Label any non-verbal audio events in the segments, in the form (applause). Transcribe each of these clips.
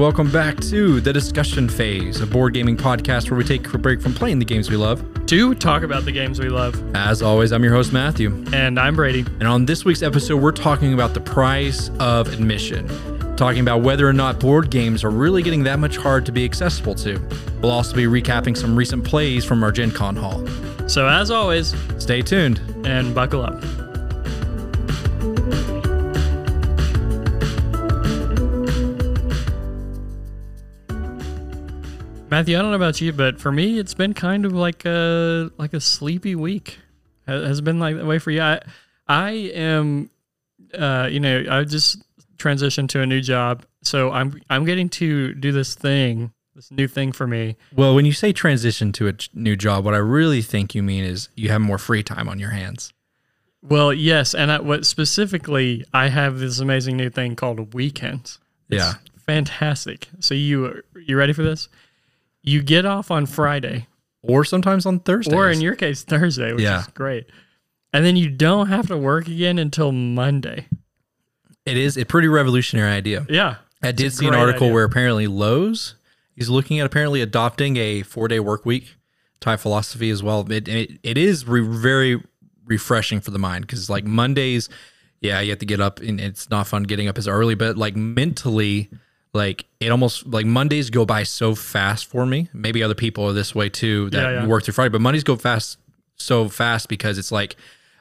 welcome back to the discussion phase, a board gaming podcast where we take a break from playing the games we love. To talk about the games we love. As always, I'm your host, Matthew. And I'm Brady. And on this week's episode, we're talking about the price of admission, talking about whether or not board games are really getting that much hard to be accessible to. We'll also be recapping some recent plays from our Gen Con haul. So, as always, stay tuned and buckle up. Matthew, I don't know about you, but for me, it's been kind of like a like a sleepy week. Has been like that way for you. I I am, uh, you know, I just transitioned to a new job, so I'm I'm getting to do this thing, this new thing for me. Well, when you say transition to a new job, what I really think you mean is you have more free time on your hands. Well, yes, and I, what specifically, I have this amazing new thing called weekends. It's yeah, fantastic. So you you ready for this? You get off on Friday, or sometimes on Thursday, or in your case Thursday, which yeah. is great. And then you don't have to work again until Monday. It is a pretty revolutionary idea. Yeah. I did see an article idea. where apparently Lowe's is looking at apparently adopting a four day work week type philosophy as well. It it, it is re- very refreshing for the mind because like Mondays, yeah, you have to get up and it's not fun getting up as early, but like mentally like it almost like Mondays go by so fast for me. Maybe other people are this way too that yeah, yeah. work through Friday, but Mondays go fast so fast because it's like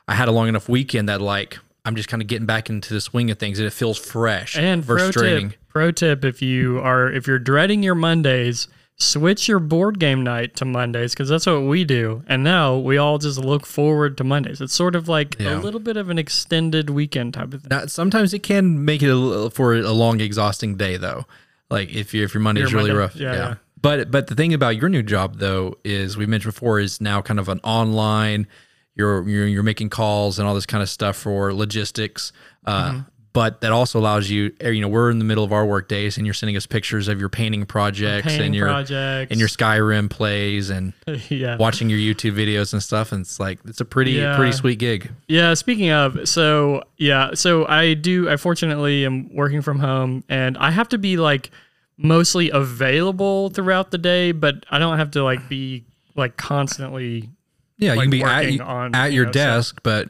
I had a long enough weekend that like I'm just kind of getting back into the swing of things and it feels fresh and versus pro Tip, pro tip if you are if you're dreading your Mondays, switch your board game night to Mondays because that's what we do. And now we all just look forward to Mondays. It's sort of like yeah. a little bit of an extended weekend type of thing. Now, sometimes it can make it a, for a long, exhausting day though. Like if you if your Monday is really Monday. rough, yeah, yeah. yeah. But but the thing about your new job though is we mentioned before is now kind of an online. You're you're, you're making calls and all this kind of stuff for logistics. Uh, mm-hmm but that also allows you er, you know we're in the middle of our work days and you're sending us pictures of your painting projects painting and your projects. and your skyrim plays and (laughs) yeah. watching your youtube videos and stuff and it's like it's a pretty yeah. pretty sweet gig yeah speaking of so yeah so i do i fortunately am working from home and i have to be like mostly available throughout the day but i don't have to like be like constantly yeah like, you can be at, on, at you your know, desk so. but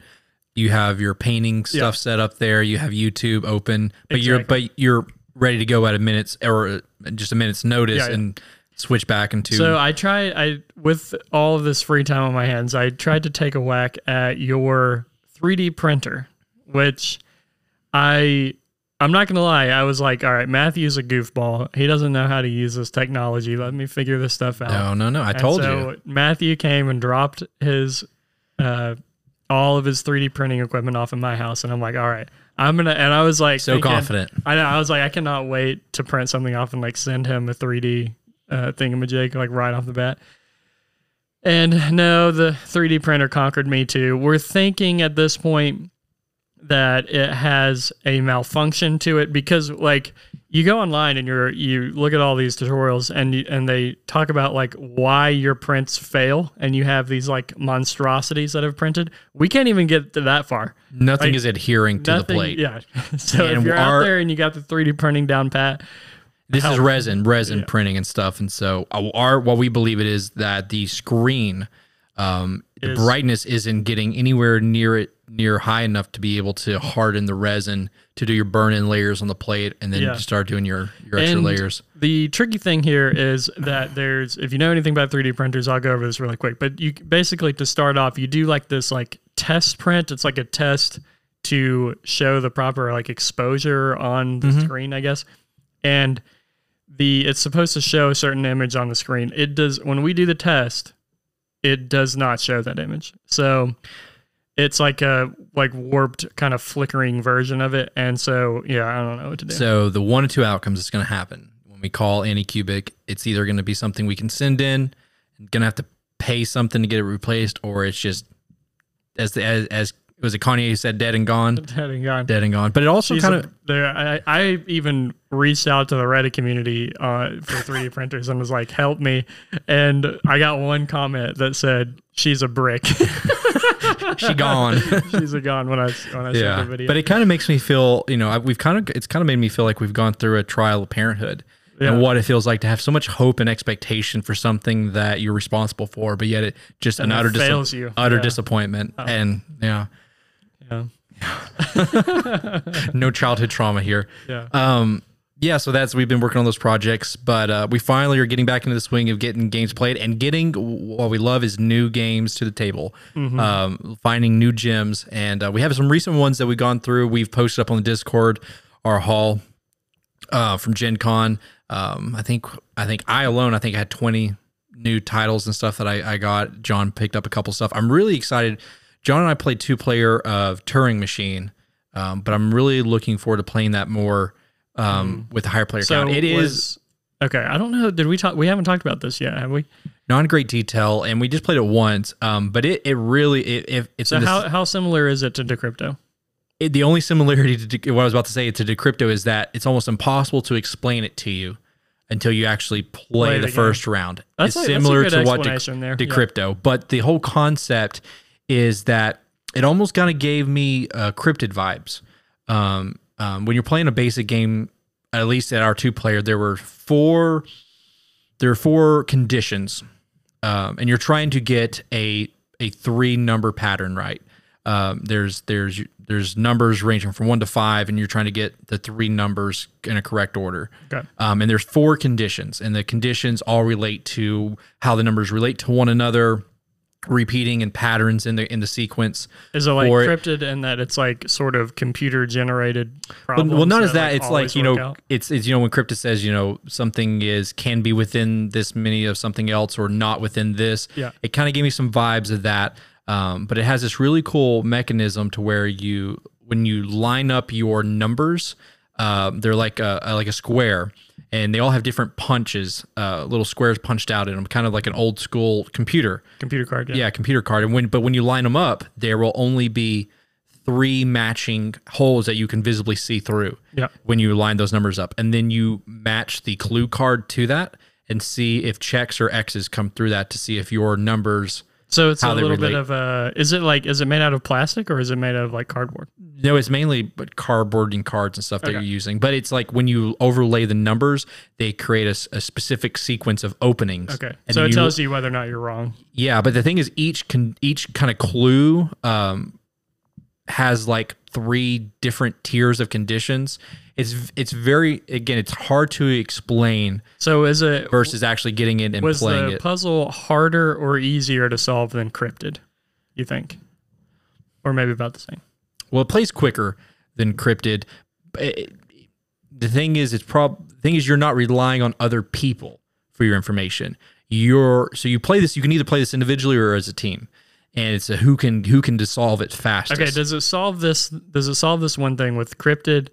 you have your painting stuff yeah. set up there. You have YouTube open, but exactly. you're but you're ready to go at a minute's or just a minute's notice yeah, and switch back into. So I try I with all of this free time on my hands, I tried to take a whack at your 3D printer, which I I'm not gonna lie, I was like, all right, Matthew's a goofball. He doesn't know how to use this technology. Let me figure this stuff out. No, no, no. I and told so you. Matthew came and dropped his uh, all of his 3D printing equipment off in my house, and I'm like, all right, I'm gonna. And I was like, so thinking, confident. I know. I was like, I cannot wait to print something off and like send him a 3D uh, thingamajig like right off the bat. And no, the 3D printer conquered me too. We're thinking at this point that it has a malfunction to it because like you go online and you're you look at all these tutorials and you, and they talk about like why your prints fail and you have these like monstrosities that have printed. We can't even get to that far. Nothing like, is adhering to nothing, the plate. Yeah. (laughs) so and if you're our, out there and you got the 3D printing down pat, this is resin, resin yeah. printing and stuff. And so our what we believe it is that the screen um, the is, brightness isn't getting anywhere near it near high enough to be able to harden the resin to do your burn in layers on the plate and then yeah. start doing your, your extra and layers. The tricky thing here is that there's if you know anything about 3D printers, I'll go over this really quick. But you basically to start off, you do like this like test print. It's like a test to show the proper like exposure on the mm-hmm. screen, I guess. And the it's supposed to show a certain image on the screen. It does when we do the test, it does not show that image. So it's like a like warped kind of flickering version of it. And so yeah i don't know what to do. So the one or two outcomes that's going to happen. When we call anycubic it's either going to be something we can send in going to have to pay something to get it replaced or it's just as the, as, as was it Kanye who said dead and gone? (laughs) Dead and gone. Dead and gone. But it also kind of there. I, I even reached out to the Reddit community uh, for 3D (laughs) printers and was like, "Help me!" And I got one comment that said, "She's a brick." (laughs) she gone. She's a gone when I when I yeah. the video. But it kind of makes me feel, you know, we've kind of it's kind of made me feel like we've gone through a trial of parenthood Yeah. and what it feels like to have so much hope and expectation for something that you're responsible for, but yet it just an it utter dis- fails you. utter Yeah. Oh. disappointment. And yeah, Yeah. no childhood trauma here. Yeah. Um, yeah, so that's we've been working on those projects, but uh, we finally are getting back into the swing of getting games played and getting what we love is new games to the table, um, finding new gems, and uh, we have some recent ones that we've gone through. We've posted up on the Discord our haul uh, from Gen Con. Um, I think I think I alone I think I had twenty new titles and stuff that I, I got. John picked up a couple stuff. I'm really excited. John and I played two player of Turing Machine, um, but I'm really looking forward to playing that more um, with a higher player So count. It is was- okay. I don't know. Did we talk? We haven't talked about this yet, have we? not in great detail, and we just played it once. Um, but it it really it, it it's So in this- how how similar is it to Decrypto? it, the only similarity to de- what I was about to say to Decrypto is that it's almost impossible to explain it to you until you actually play, Play the, first round. That's it's a similar to what De- there. Yeah. Decrypto, but the whole concept is that it almost kind of gave me uh, cryptid vibes. Um, um, when you're playing a basic game, at least at our two player, there were four. There are four conditions, um, and you're trying to get a a three number pattern right. Um, there's there's there's numbers ranging from one to five, and you're trying to get the three numbers in a correct order. Okay. Um, and there's four conditions, and the conditions all relate to how the numbers relate to one another, repeating and patterns in the in the sequence. Is it like cryptid in that it's like sort of computer generated Well, problems? well, not as that. it's like you know, out? it's it's you know when crypto says you know something is can be within this many of something else or not within this. Yeah. It kind of gave me some vibes of that. Um, but it has this really cool mechanism to where you when you line up your numbers, um, they're like a- like a square, and they all have different punches, uh, little squares punched out in them, kind of like an old school computer. computer card. Yeah. Yeah, computer card. And when but when you line them up, there will only be three matching holes that you can visibly see through. Yeah. When you line those numbers up, and then you match the clue card to that and see if checks or X's come through that to see if your numbers. So it's a little bit of a. Is it like? Is it made out of plastic or is it made out of like cardboard? No, it's mainly but cardboard and cards and stuff that Okay. you're using. But it's like when you overlay the numbers, they create a specific sequence of openings. Okay. So it you- tells you whether or not you're wrong. Yeah, but the thing is, each can each kind of clue um, has like three different tiers of conditions. It's it's very again, it's hard to explain So is it versus actually getting it and was playing the it. puzzle harder or easier to solve than cryptid? You think, or maybe about the same? Well, it plays quicker than cryptid. but it- the thing is, it's prob thing is you're not relying on other people for your information. You're so you play this. You can either play this individually or as a team, and it's a who can who can dissolve it fastest. Okay, does it solve this? Does it solve this one thing with cryptid?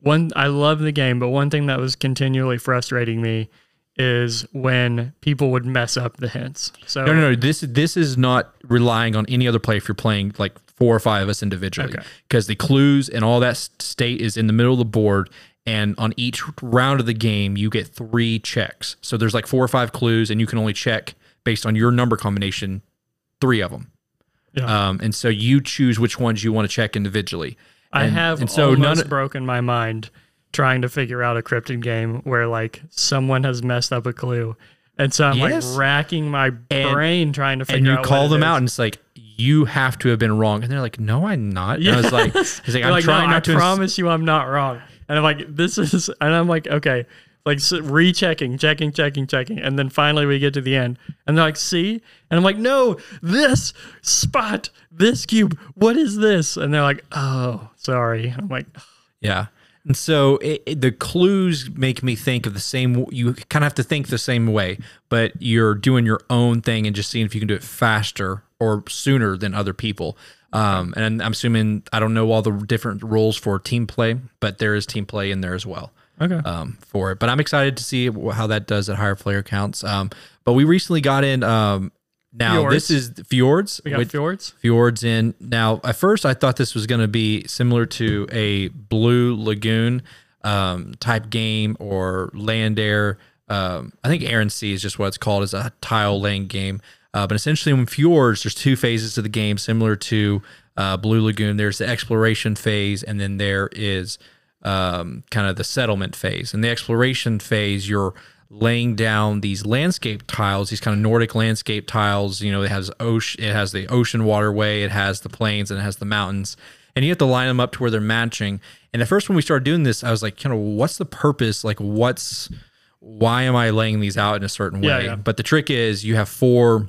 One, I love the game, but one thing that was continually frustrating me is when people would mess up the hints. So No, no, no. This this is not relying on any other play if you're playing like four or five of us individually, Okay. because the clues and all that state is in the middle of the board, and on each round of the game you get three checks. So there's like four or five clues, and you can only check based on your number combination, three of them. Yeah. Um, and so you choose which ones you want to check individually. I And- have and so almost none- broken my mind trying to figure out a cryptid game where like someone has messed up a clue. And so I'm Yes. like racking my And- brain trying to figure out. and you out call them out, and it's like you have to have been wrong, and they're like, "No, I'm not." And I was like, (laughs) "It's like I'm like, trying no, not I to." ins- promise you I'm not wrong. And I'm like, this is, and I'm like, okay, like rechecking, checking, checking, checking. And then finally we get to the end and they're like, see? And I'm like, no, this spot, this cube, what is this? And they're like, oh, sorry. I'm like, Yeah. And so it, it- the clues make me think of the same. You kind of have to think the same way, but you're doing your own thing and just seeing if you can do it faster or sooner than other people. Um, and I'm assuming I don't know all the different rules for team play, but there is team play in there as well okay. um, for it. But I'm excited to see how that does at higher player counts. Um, but we recently got in. Um, now this is Fjords. we got with- fjords. fjords in. Now, at first, I thought this was going to be similar to a Blue Lagoon um, type game or Land Air. Um, I think and Sea is just what it's called, as a tile laying game. Uh, but essentially, in Fjords, there's two phases to the game, similar to uh, Blue Lagoon. There's the exploration phase, and then there is um, kind of the settlement phase. In the exploration phase, you're laying down these landscape tiles, these kind of Nordic landscape tiles. You know, it has ocean, it has the ocean waterway, it has the plains, and it has the mountains. And you have to line them up to where they're matching. And at first, when we started doing this, I was like, kind of, what's the purpose? Like, what's why am I laying these out in a certain way? Yeah, yeah. But the trick is, you have four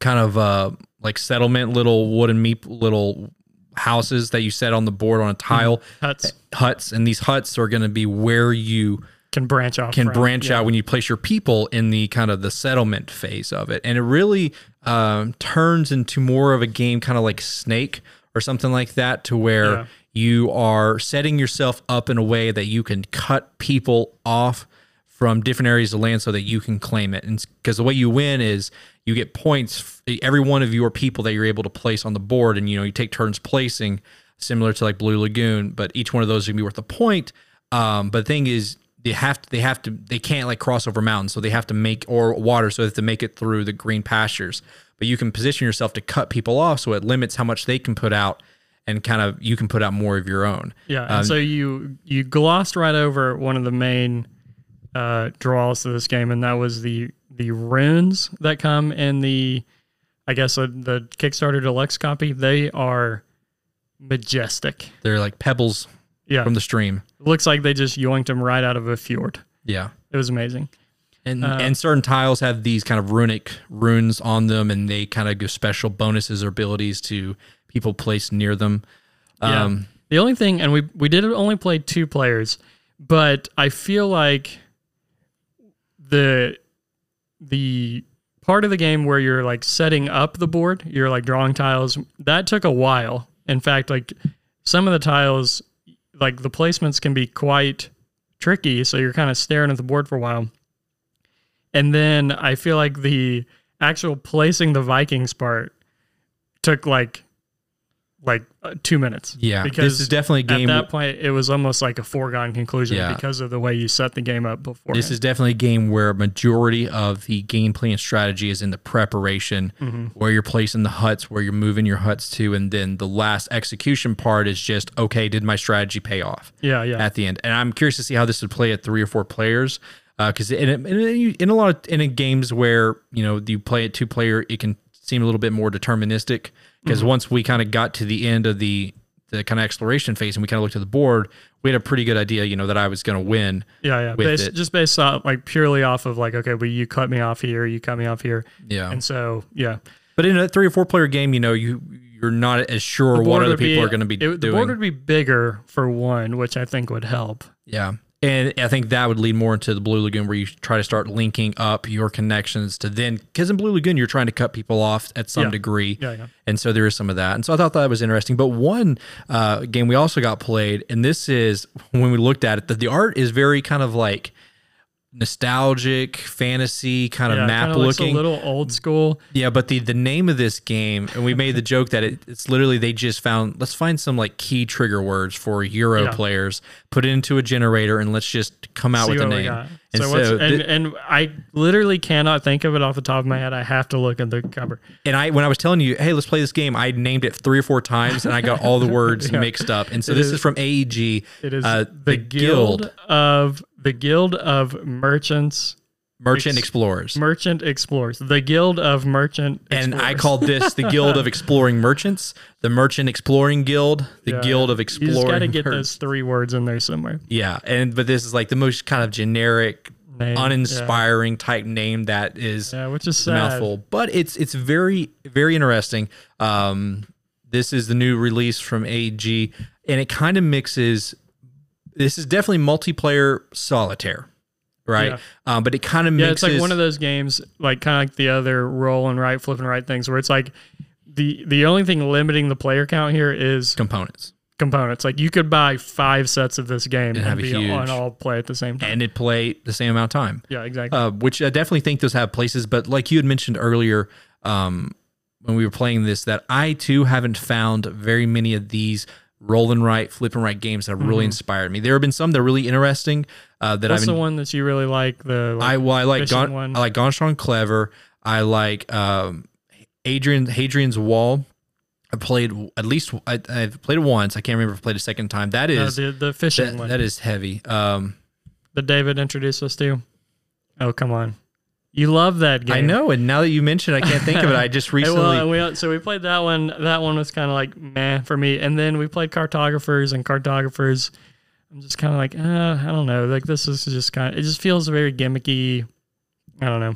kind of uh like settlement little wooden meep little houses that you set on the board on a tile Huts huts and these huts are going to be where you can branch out can from. branch Yeah. out when you place your people in the kind of the settlement phase of it and it really um, turns into more of a game kind of like snake or something like that to where Yeah. you are setting yourself up in a way that you can cut people off from different areas of land so that you can claim it. And because the way you win is you get points every one of your people that you're able to place on the board. And you know you take turns placing similar to like blue lagoon but each one of those is going to be worth a point. Um, but the thing is they have to they have to they can't like cross over mountains. So they have to make or water so they have to make it through the green pastures. But you can position yourself to cut people off so it limits how much they can put out and kind of you can put out more of your own. Yeah, and Um, so you you glossed right over one of the main uh, draws to this game, and that was the the runes that come in the, I guess uh, the Kickstarter deluxe copy. They are majestic. they're like pebbles Yeah, from the stream looks like they just yoinked them right out of a fjord. yeah It was amazing. And Uh, and certain tiles have these kind of runic runes on them, and they kind of give special bonuses or abilities to people placed near them. Yeah. Um, The only thing, and we we did only play two players, but I feel like the the part of the game where you're like setting up the board, you're like drawing tiles, that took a while. In fact, like some of the tiles, like the placements can be quite tricky, so you're kind of staring at the board for a while. And then I feel like the actual placing the Vikings part took like like uh, two minutes. yeah, because this is definitely a At game. that point, it was almost like a foregone conclusion Yeah. because of the way you set the game up before. This is definitely a game where a majority of the gameplay and strategy is in the preparation, Mm-hmm. where you're placing the huts, where you're moving your huts to, and then the last execution part is just okay. Did my strategy pay off? yeah, yeah, at the end. And I'm curious to see how this would play at three or four players. Because in, in, in, in a lot of in a games where you know you play it two player, it can seem a little bit more deterministic. Because Mm-hmm. once we kind of got to the end of the the kind of exploration phase and we kind of looked at the board, we had a pretty good idea, you know, that I was going to win. yeah, yeah. Based, just based on like purely off of like, okay, well, you cut me off here, you cut me off here, Yeah. and so yeah, But in a three or four player game, you know, you you're not as sure what other would be- people are going to be it- The doing. board would be bigger for one, which I think would help. Yeah. And I think that would lead more into the Blue Lagoon where you try to start linking up your connections to then, because in Blue Lagoon, you're trying to cut people off at some Yeah. degree. Yeah, yeah. And so there is some of that. And so I thought that was interesting. But one uh, game we also got played, and this is when we looked at it, that the art is very kind of like nostalgic, fantasy, kind of yeah, map looking. a little old school. Yeah, but the the name of this game, and we made the (laughs) joke that it, it's literally they just found let's find some like key trigger words for Euro Yeah. players, put it into a generator, and let's just come out See with a name. And so, so, what's, and, thi- and I literally cannot think of it off the top of my head. I have to look at the cover. and I when I was telling you, hey, let's play this game, I named it three or four times, and I got all the (laughs) words Yeah. mixed up. And so It this is- is, from AEG. It is uh, the, guild, of the Guild of Merchants, Merchant Ex- Explorers. Merchant Explorers, the Guild of Merchant. and I Explorers. called this the Guild of (laughs) Exploring Merchants, the Merchant Exploring Guild, the Yeah. Guild of You just Exploring. got to get Mer- those three words in there somewhere. Yeah, and but this is like the most kind of generic, Name, uninspiring type name that is Yeah, which is sad. mouthful. But it's it's very very interesting. Um, this is the new release from AEG, and it kind of mixes. This is definitely multiplayer solitaire, right? Yeah. Um, but it kind of Yeah, it's like one of those games, like kind of like the other roll and write, flip and write things, where it's like the the only thing limiting the player count here is components, components. Like you could buy five sets of this game and, have a be huge- on all play at the same time. and it play the same amount of time. yeah, exactly. uh, which I definitely think those have places. But like you had mentioned earlier, um, when we were playing this, that I too haven't found very many of these roll and write, flipping write games that have really inspired me. There have been some that are really interesting uh, that What's I've the one that you really like? The like, I well, I like Gone, one? I like Ganz Schön Clever. I like um, Adrian Hadrian's Wall. I played at least I, I've played it once. I can't remember if I played a second time. That is No, the the fishing that, one that is heavy. Um, that David introduced us to. Oh come on, you love that game. I know, and now that you mention, it, I can't think of it. I just (laughs) recently. well, we, so we played that one. That one was kind of like meh for me. And then we played cartographers and cartographers. I'm just kind of like, uh, I don't know. Like this is just kind of. It just feels very gimmicky. I don't know.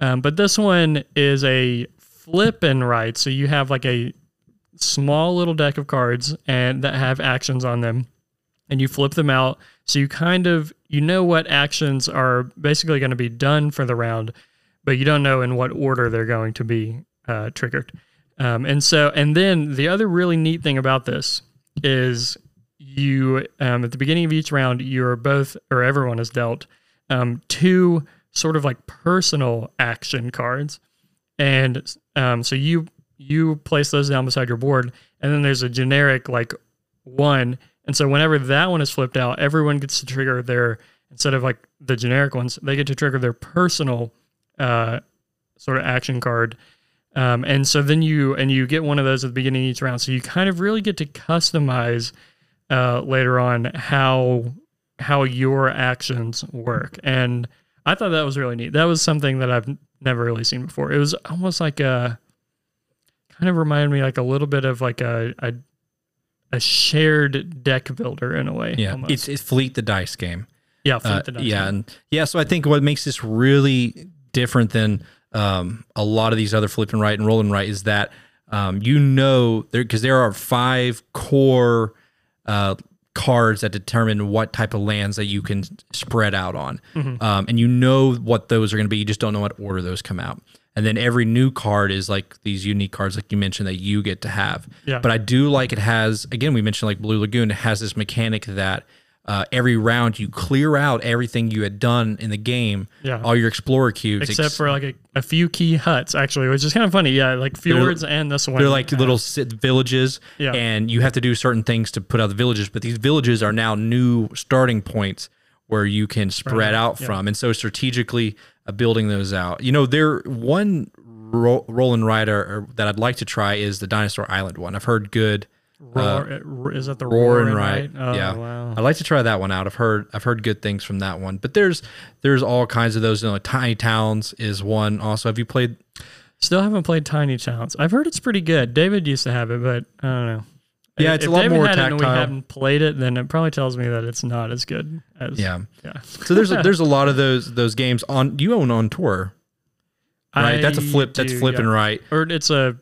Um, but this one is a flip and write. So you have like a small little deck of cards and that have actions on them, and you flip them out. So you kind of you know what actions are basically going to be done for the round, but you don't know in what order they're going to be uh, triggered. Um, and so, and then the other really neat thing about this is you um, at the beginning of each round, you're both or everyone is dealt um, two sort of like personal action cards, and um, so you you place those down beside your board, and then there's a generic like one, and so whenever that one is flipped out, everyone gets to trigger their instead of like the generic ones, they get to trigger their personal uh, sort of action card. Um, and so then you and you get one of those at the beginning of each round. So you kind of really get to customize uh, later on how how your actions work. And I thought that was really neat. That was something that I've never really seen before. It was almost like a kind of reminded me like a little bit of like a a, a shared deck builder in a way. yeah, almost. it's it's Fleet the dice game. yeah, Uh, the dice. yeah, and yeah. So I think what makes this really different than um, a lot of these other flip and write and roll and write is that um, you know there because there are five core uh, cards that determine what type of lands that you can spread out on, Mm-hmm. um, and you know what those are going to be. You just don't know what order those come out. And then every new card is like these unique cards, like you mentioned, that you get to have. Yeah. But I do like it has again. We mentioned like Blue Lagoon. It has this mechanic that uh, every round you clear out everything you had done in the game. Yeah. All your explorer cubes. Except ex- for like a, a few key huts, actually, which is kind of funny. Yeah, like fjords and this one. they're like little sit villages, Yeah. and you have to do certain things to put out the villages. But these villages are now new starting points where you can spread out yeah. from, and so strategically uh, building those out. You know, there one ro- rider that I'd like to try is the Dinosaur Island one. I've heard good. roar, is that the Roar roar and and Oh, yeah, wow. I'd like to try that one out. I've heard I've heard good things from that one. But there's there's all kinds of those. You know, Tiny Towns is one. Also, have you played? Still haven't played Tiny Towns. I've heard it's pretty good. David used to have it, but I don't know. Yeah, If- it's a lot David more and we tactile. haven't played it, then it probably tells me that it's not as good as Yeah. yeah. So there's a, (laughs) there's a lot of those those games on you own on tour, right? that's a flip. That's flipping yeah. right, Or it's a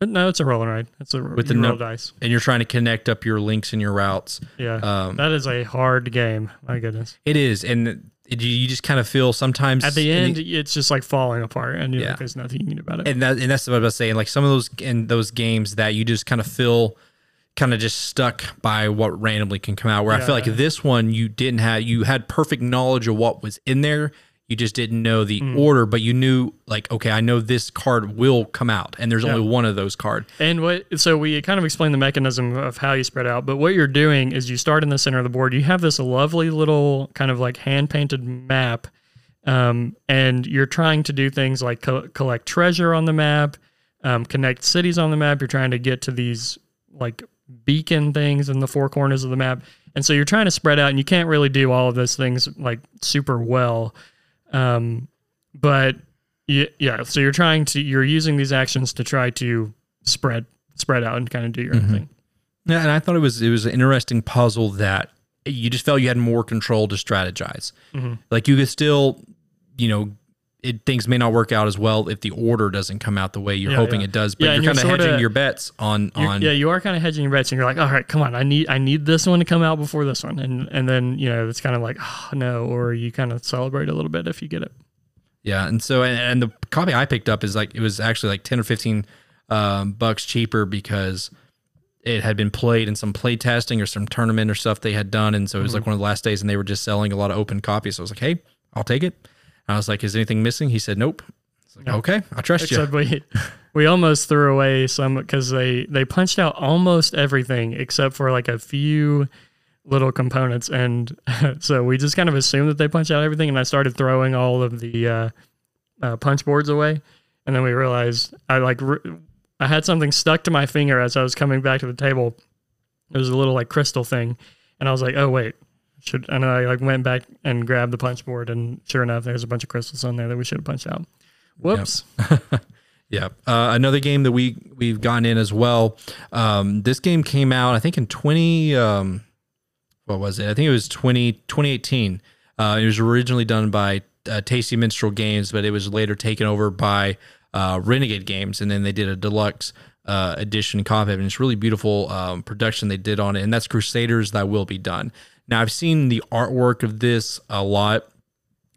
no, it's a rolling ride. It's a With the roll no- dice. and you're trying to connect up your links and your routes. Yeah, Um, that is a hard game. My goodness. it is, and it, you just kind of feel sometimes At the end, it's just like falling apart, and you're Yeah. like, there's nothing you can do about it. and that and that's what I was saying. Like some of those in those games that you just kind of feel kind of just stuck by what randomly can come out. Where I feel like this one you didn't have you had perfect knowledge of what was in there. You just didn't know the Mm. order, but you knew like okay, I know this card will come out, and there's only one of those card. And what so we kind of explained the mechanism of how you spread out, but what you're doing is you start in the center of the board. You have this lovely little kind of like hand painted map, um, and you're trying to do things like co- collect treasure on the map, um, connect cities on the map. You're trying to get to these like beacon things in the four corners of the map, and so you're trying to spread out, and you can't really do all of those things like super well. Um, but yeah, yeah. So you're trying to you're using these actions to try to spread spread out and kind of do your own thing. Yeah, and I thought it was it was an interesting puzzle that you just felt you had more control to strategize. Mm-hmm. Like you could still, you know, it, things may not work out as well if the order doesn't come out the way you're Yeah, hoping yeah. it does. But Yeah, you're you're kind of hedging your bets on on yeah, you are kind of hedging your bets, and you're like, all right, come on, I need I need this one to come out before this one, and and then you know it's kind of like, oh no, or you kind of celebrate a little bit if you get it. Yeah, and so and, and the copy I picked up is like it was actually like ten or fifteen um, bucks cheaper because it had been played in some play testing or some tournament or stuff they had done, and so it was like Mm-hmm. one of the last days, and they were just selling a lot of open copies. So I was like, hey, I'll take it. I was like, is anything missing? He said, nope. Like, Yeah. okay, I trust you. We (laughs) we almost threw away some because they they punched out almost everything except for like a few little components, and (laughs) so we just kind of assumed that they punched out everything, and I started throwing all of the uh, uh, punch boards away, and then we realized I like. Re- I had something stuck to my finger as I was coming back to the table. It was a little like crystal thing, and I was like, "Oh wait, should?" And I like went back and grabbed the punch board, and sure enough, there's a bunch of crystals on there that we should have punched out. Whoops. Yep. (laughs) yeah. Uh, another game that we we've gotten in as well. Um, this game came out, I think, in twenty. Um, what was it? I think it was 20, 2018. Uh, it was originally done by uh, Tasty Minstrel Games, but it was later taken over by uh, Renegade Games, and then they did a deluxe uh, edition copy, and it's really beautiful um, production they did on it, and that's Crusaders Thy Will Be Done. Now I've seen the artwork of this a lot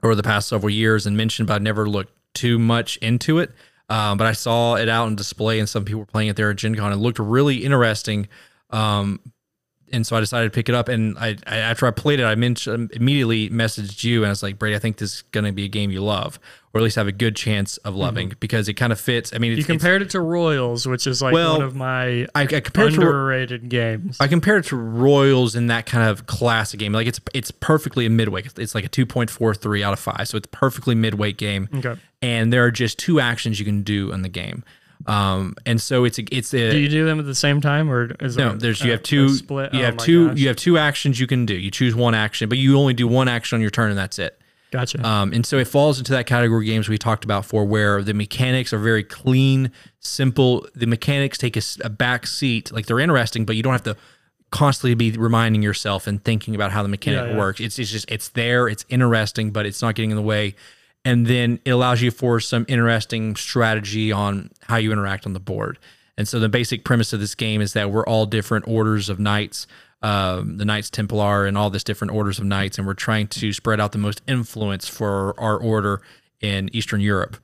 over the past several years and mentioned, but I never looked too much into it. Um, but I saw it out on display, and some people were playing it there at Gen Con. It looked really interesting. Um, and so I decided to pick it up. And I, I after I played it, I mentioned immediately messaged you, and I was like, Brady, I think this is going to be a game you love, or at least have a good chance of loving, mm-hmm. because it kind of fits. I mean, you compared it to Royals, which is like well, one of my I, I compared underrated to, games. I compared it to Royals in that kind of classic game. Like it's it's perfectly a midweight. It's like a two point four three out of five, so it's perfectly midweight game. Okay. And there are just two actions you can do in the game. Um, and so it's a, it's a, do you do them at the same time or is no? There's you have two split. You oh have two gosh. you have two actions you can do. You choose one action, but you only do one action on your turn, and that's it. Gotcha. Um, and so it falls into that category of games we talked about for where the mechanics are very clean, simple. The mechanics take a, a back seat, like they're interesting, but you don't have to constantly be reminding yourself and thinking about how the mechanic yeah, yeah. works. It's, it's just it's there, it's interesting, but it's not getting in the way and then it allows you for some interesting strategy on how you interact on the board. And so the basic premise of this game is that we're all different orders of knights, um, the Knights Templar, and all this different orders of knights, and we're trying to spread out the most influence for our order in Eastern Europe.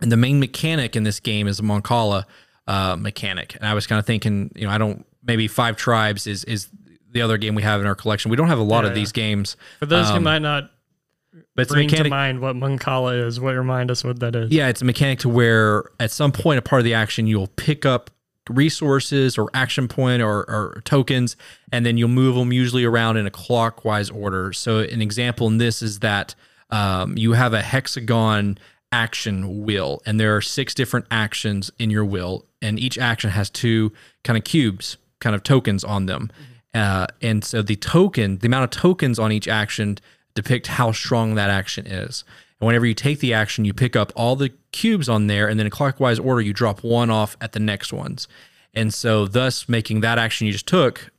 And the main mechanic in this game is a Mancala uh, mechanic. And I was kind of thinking, you know, I don't maybe Five Tribes is is the other game we have in our collection. We don't have a lot yeah, of yeah. these games. For those um, who might not but it's bring mechanic, to mind what Mancala is. What remind us what that is? Yeah, it's a mechanic to where at some point a part of the action you'll pick up resources or action point or, or tokens, and then you'll move them usually around in a clockwise order. So an example in this is that um, you have a hexagon action wheel, and there are six different actions in your wheel, and each action has two kind of cubes, kind of tokens on them. Mm-hmm. Uh, and so the token, the amount of tokens on each action depict how strong that action is. And whenever you take the action, you pick up all the cubes on there, and then in clockwise order, you drop one off at the next ones. And so, thus making that action you just took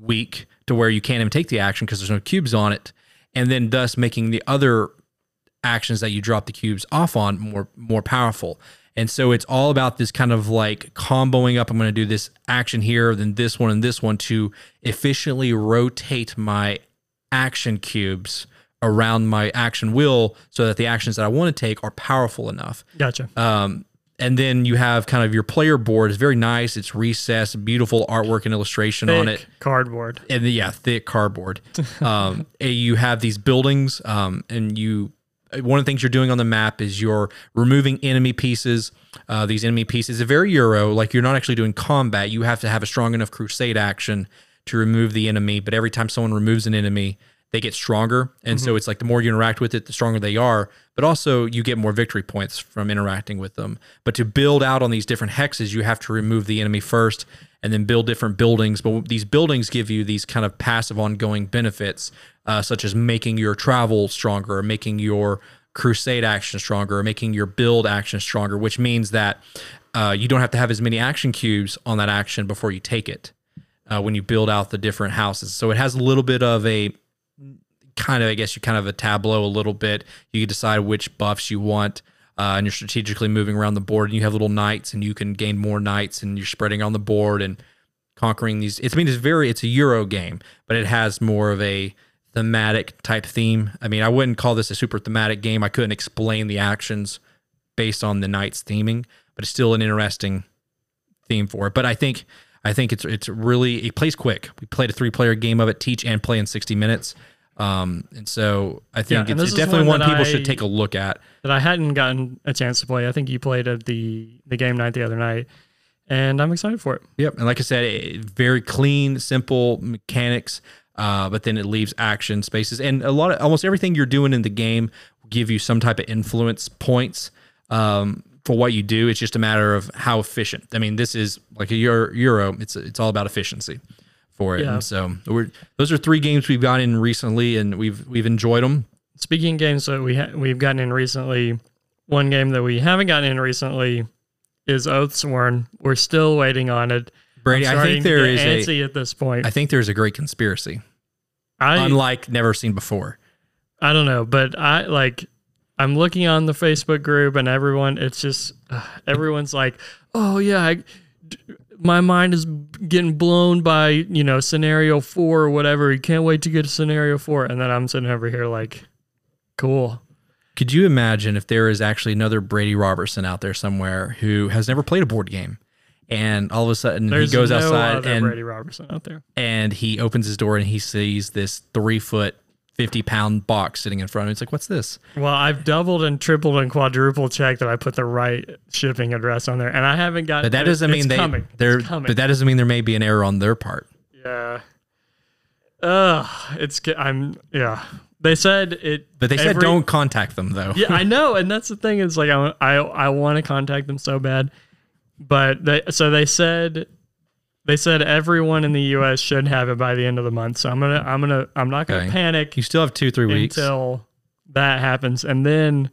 weak to where you can't even take the action because there's no cubes on it. And then, thus making the other actions that you drop the cubes off on more more powerful. And so it's all about this kind of like comboing up. I'm going to do this action here, then this one and this one to efficiently rotate my action cubes around my action wheel so that the actions that I want to take are powerful enough. Gotcha. Um, and then you have kind of your player board is very nice. It's recessed, beautiful artwork and illustration thick on it. Cardboard. And the, yeah, thick cardboard. (laughs) um, you have these buildings, um, and you one of the things you're doing on the map is you're removing enemy pieces. Uh, these enemy pieces are very Euro, like you're not actually doing combat. You have to have a strong enough crusade action to remove the enemy. But every time someone removes an enemy, they get stronger. And mm-hmm. so it's like the more you interact with it, the stronger they are. But also you get more victory points from interacting with them. But to build out on these different hexes, you have to remove the enemy first and then build different buildings. But these buildings give you these kind of passive ongoing benefits, uh, such as making your travel stronger or making your crusade action stronger or making your build action stronger, which means that uh, you don't have to have as many action cubes on that action before you take it. Uh, when you build out the different houses. So it has a little bit of a kind of, I guess, you kind of a tableau a little bit. You can decide which buffs you want. Uh, and you're strategically moving around the board, and you have little knights, and you can gain more knights, and you're spreading on the board and conquering these. It's I mean, it's very it's a Euro game, but it has more of a thematic type theme. I mean, I wouldn't call this a super thematic game. I couldn't explain the actions based on the knights theming, but it's still an interesting theme for it. But I think I think it's it's really it plays quick. We played a three player game of it, teach and play in sixty minutes. Um, and so I think yeah, it's, it's definitely one, one people I, should take a look at. That I hadn't gotten a chance to play. I think you played at the the game night the other night, and I'm excited for it. Yep, and like I said, it, very clean, simple mechanics. Uh, but then it leaves action spaces, and a lot of almost everything you're doing in the game will give you some type of influence points. Um, for what you do. It's just a matter of how efficient. I mean, this is like a Euro. Euro it's it's all about efficiency for it. Yeah. And so we're those are three games we've gotten in recently, and we've we've enjoyed them. Speaking of games that we ha- we've gotten in recently, one game that we haven't gotten in recently is Oathsworn. We're still waiting on it. Brady, I think there is a at this point. I think there's a great conspiracy, I unlike never seen before. I don't know, but I like I'm looking on the Facebook group and everyone it's just uh, everyone's like, "Oh yeah, I, my mind is getting blown by, you know, scenario 4 or whatever. You can't wait to get to scenario 4." And then I'm sitting over here like, "Cool." Could you imagine if there is actually another Brady Robertson out there somewhere who has never played a board game, and all of a sudden There's he goes no outside and Brady Robertson out there. and he opens his door and he sees this three foot, fifty pound box sitting in front of him. It's like, what's this? Well, I've doubled and tripled and quadruple checked that I put the right shipping address on there, and I haven't got. But that doesn't mean they coming. they're coming. but that doesn't mean there may be an error on their part. Yeah. Ugh, it's I'm yeah. They said it, But they said don't contact them though. Yeah, I (laughs) know, and that's the thing is like I I, I want to contact them so bad, but they so they said they said everyone in the U.S. should have it by the end of the month. So I'm gonna I'm gonna I'm not gonna Okay. panic You still have two, three weeks. until that happens, and then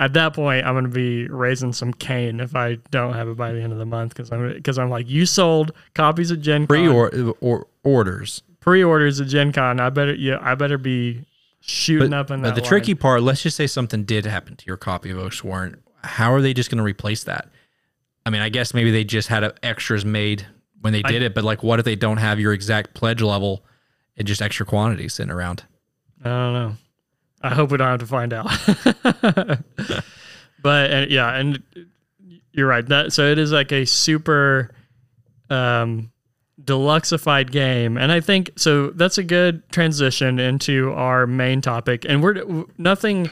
at that point I'm gonna be raising some cane if I don't have it by the end of the month because I'm because I'm like you sold copies of Gen Pre or, or orders. pre-orders of Gen Con. I better yeah I better be shooting But, up in but that. the line. tricky part, let's just say something did happen to your copy of Oathsworn. How are they just going to replace that? I mean, I guess maybe they just had extras made when they did it, but like, what if they don't have your exact pledge level and just extra quantities sitting around? I don't know. I hope we don't have to find out. (laughs) but uh, yeah, and you're right. That so it is like a super um deluxeified game and i think so that's a good transition into our main topic and we're nothing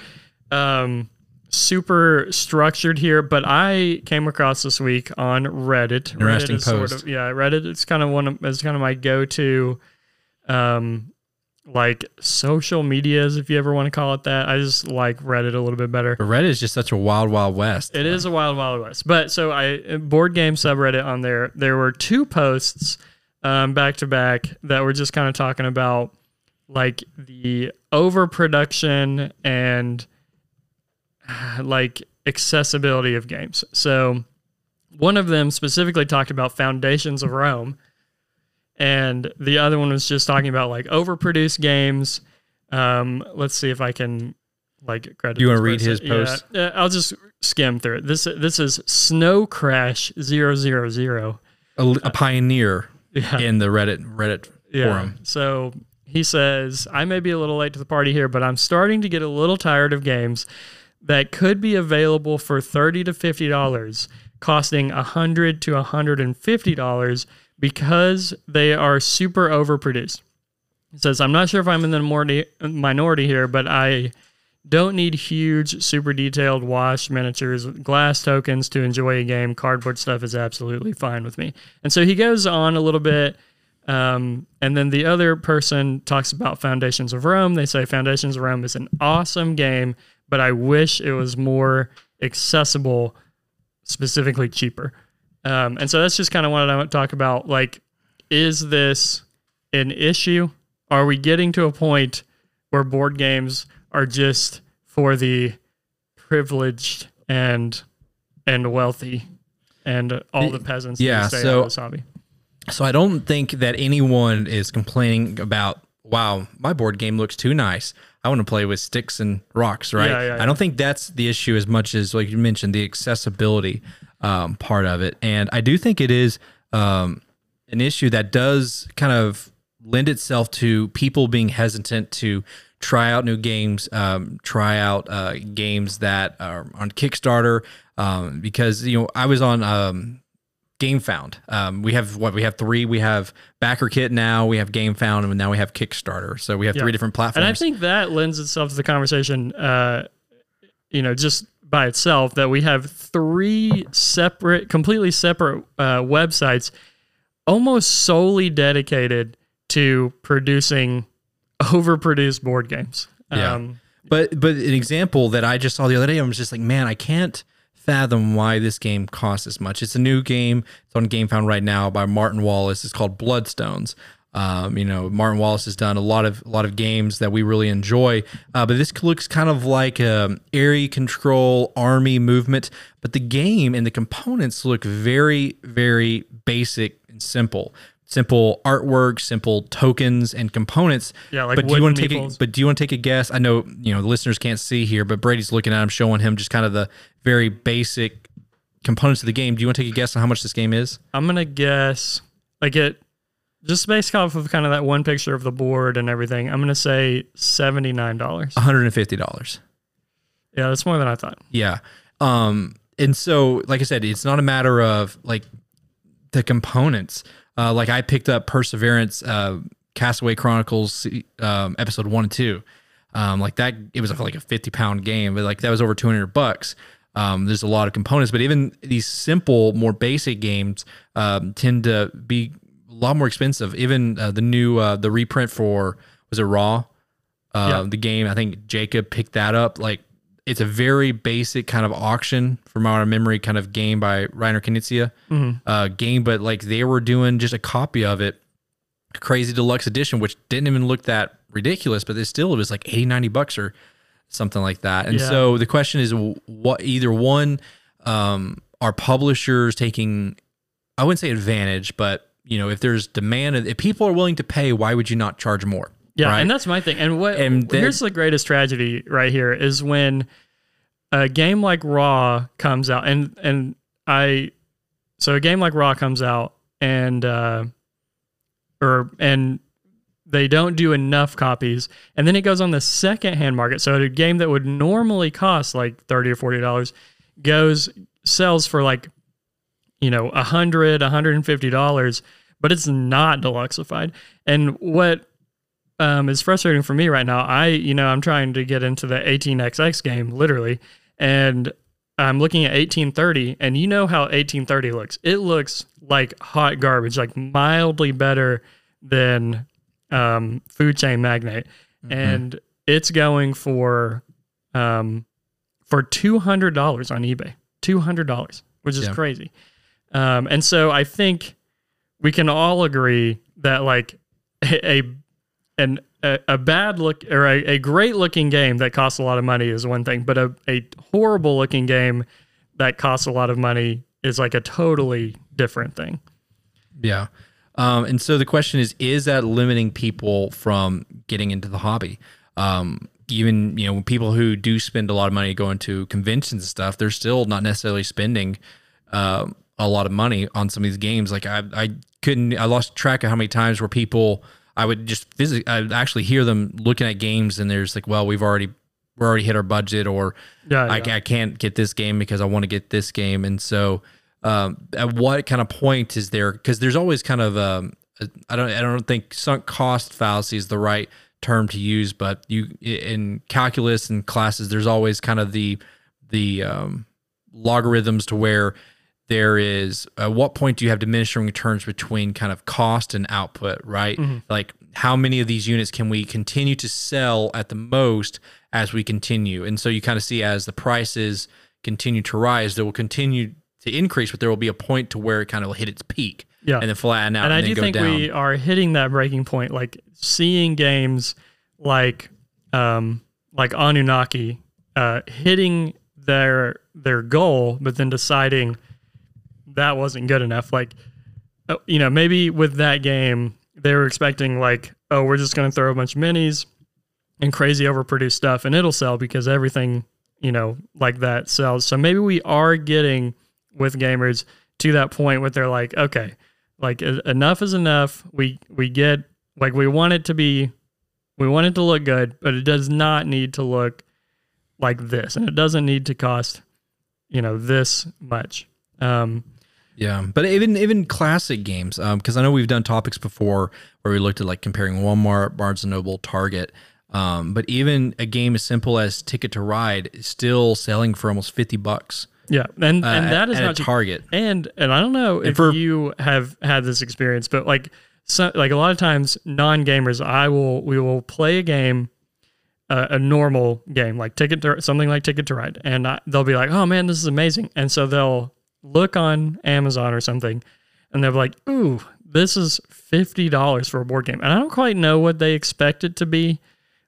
um super structured here but i came across this week on reddit Interesting reddit is sort post. of, yeah reddit it's kind of one of it's kind of my go-to um like social medias if you ever want to call it that i just like reddit a little bit better But Reddit is just such a wild, wild west. it is a wild, wild west. But so I board game subreddit on there. There were two posts um, back to back that were just kind of talking about like the overproduction and uh, (sighs) like accessibility of games. So one of them specifically talked about Foundations of Rome, and the other one was just talking about like overproduced games. Um, let's see if I can like credit. You wanna read his. Yeah, post? uh, I'll just skim through it. This this is Snow Crash 000. a, a pioneer (laughs) Yeah. in the Reddit Reddit Yeah. forum. So he says, I may be a little late to the party here, but I'm starting to get a little tired of games that could be available for 30 to $50, costing 100 to $150 because they are super overproduced. He says, I'm not sure if I'm in the minority, minority here, but I don't need huge, super detailed wash miniatures, glass tokens to enjoy a game. Cardboard stuff is absolutely fine with me. And so he goes on a little bit. Um, and then the other person talks about Foundations of Rome. They say Foundations of Rome is an awesome game, but I wish it was more accessible, specifically cheaper. Um, and so that's just kind of what I want to talk about. Like, is this an issue? Are we getting to a point where board games are just for the privileged and and wealthy and all the peasants Yeah, stay so-? So I don't think that anyone is complaining about, wow, my board game looks too nice. I want to play with sticks and rocks, right? Yeah, yeah, I don't think that's the issue as much as, like you mentioned, the accessibility um, part of it. And I do think it is um, an issue that does kind of lend itself to people being hesitant to try out new games, um, try out uh, games that are on Kickstarter. Um, because, you know, I was on. Um, Game Found. Um, we have what we have three. We have Backer Kit now. We have Game Found, and now we have Kickstarter. So we have Yeah. three different platforms. And I think that lends itself to the conversation, uh, you know, just by itself, that we have three separate, completely separate uh, websites almost solely dedicated to producing overproduced board games. Yeah. Um, but but an example that I just saw the other day, I was just like, man, I can't fathom why this game costs as much. It's a new game. It's on GameFound right now by Martin Wallace. It's called Bloodstones. Um, you know, Martin Wallace has done a lot of a lot of games that we really enjoy, uh, but this looks kind of like a area control army movement. But the game and the components look very, very basic and simple. Simple artwork, simple tokens and components. Yeah, like but do you want to take? A, but do you want to take a guess? I know you know the listeners can't see here, but Brady's looking at him, showing him just kind of the very basic components of the game. Do you want to take a guess on how much this game is? I'm gonna guess like it just based off of kind of that one picture of the board and everything. I'm gonna say seventy nine dollars. One hundred and fifty dollars. Yeah, that's more than I thought. Yeah. Um, and so, like I said, it's not a matter of like the components. Uh, like I picked up Perseverance, uh, Castaway Chronicles, um, episode one and two. Um, like that, it was like a 50 pound game, but like that was over 200 bucks. Um, there's a lot of components, but even these simple, more basic games um, tend to be a lot more expensive. Even uh, the new uh, the reprint for was it Ra, uh, Yeah. the game. I think Jacob picked that up. Like it's a very basic kind of auction from our memory kind of game by Reiner Knizia uh, game, but like they were doing just a copy of it, crazy deluxe edition, which didn't even look that ridiculous, but it still it was like 80, 90 bucks or something like that. And Yeah. so the question is what either one um, are publishers taking, I wouldn't say advantage, but you know, if there's demand, if people are willing to pay, why would you not charge more? Yeah, right? and that's my thing. And what And then- here's the greatest tragedy right here is when a game like Ra comes out, and and I, so a game like Ra comes out, and uh, or and they don't do enough copies, and then it goes on the second hand market. So a game that would normally cost like thirty or forty dollars goes sells for like you know a hundred, a hundred and fifty dollars, but it's not deluxeified. And what um, is frustrating for me right now. I, you know, I'm trying to get into the 18xx game, literally, and I'm looking at 1830, and you know how 1830 looks. It looks like hot garbage, like mildly better than um, Food Chain Magnate, and it's going for um, for two hundred dollars on eBay. Two hundred dollars, which is Yeah. crazy. Um, and so I think we can all agree that like a an a, a bad look or a, a great looking game that costs a lot of money is one thing, but a, a horrible looking game that costs a lot of money is like a totally different thing. Yeah. Um, and so the question is, is that limiting people from getting into the hobby? Um, even, you know, people who do spend a lot of money going to conventions and stuff, they're still not necessarily spending um a lot of money on some of these games. Like I, I couldn't, I lost track of how many times where people, I would just physically, I would actually hear them looking at games and there's like, well, we've already, we're already hit our budget or Yeah, I, yeah. I can't get this game because I want to get this game. And so, um, at what kind of point is there? Because there's always kind of um, a- I don't I don't think sunk cost fallacy is the right term to use, but you in calculus and classes, there's always kind of the the um, logarithms to where there is at what point do you have diminishing returns between kind of cost and output, right? Like how many of these units can we continue to sell at the most as we continue? And so you kind of see as the prices continue to rise, they will continue to increase, but there will be a point to where it kind of will hit its peak Yeah. and then flatten out and and, I do think down. we are hitting that breaking point. Like seeing games like um, like Anunnaki uh, hitting their their goal, but then deciding that wasn't good enough. Like uh, you know, maybe with that game they were expecting like, oh, we're just going to throw a bunch of minis and crazy overproduced stuff, and it'll sell because everything you know like that sells. So maybe we are getting with gamers to that point where they're like, okay, like enough is enough. We we get like we want it to be, we want it to look good, but it does not need to look like this, and it doesn't need to cost, you know, this much. Um, Yeah, but even even classic games, because I know we've done topics before where we looked at like comparing Walmart, Barnes and Noble, Target. Um, but even a game as simple as Ticket to Ride is still selling for almost fifty bucks. yeah, and uh, and that is at not. Target. And and I don't know if for- you have had this experience, but like so, like a lot of times non gamers, I will we will play a game, a, a normal game like Ticket to something like Ticket to Ride, and I, they'll be like, "Oh man, this is amazing," and so they'll look on Amazon or something, and they're like, "Ooh, this is fifty dollars for a board game," and I don't quite know what they expect it to be.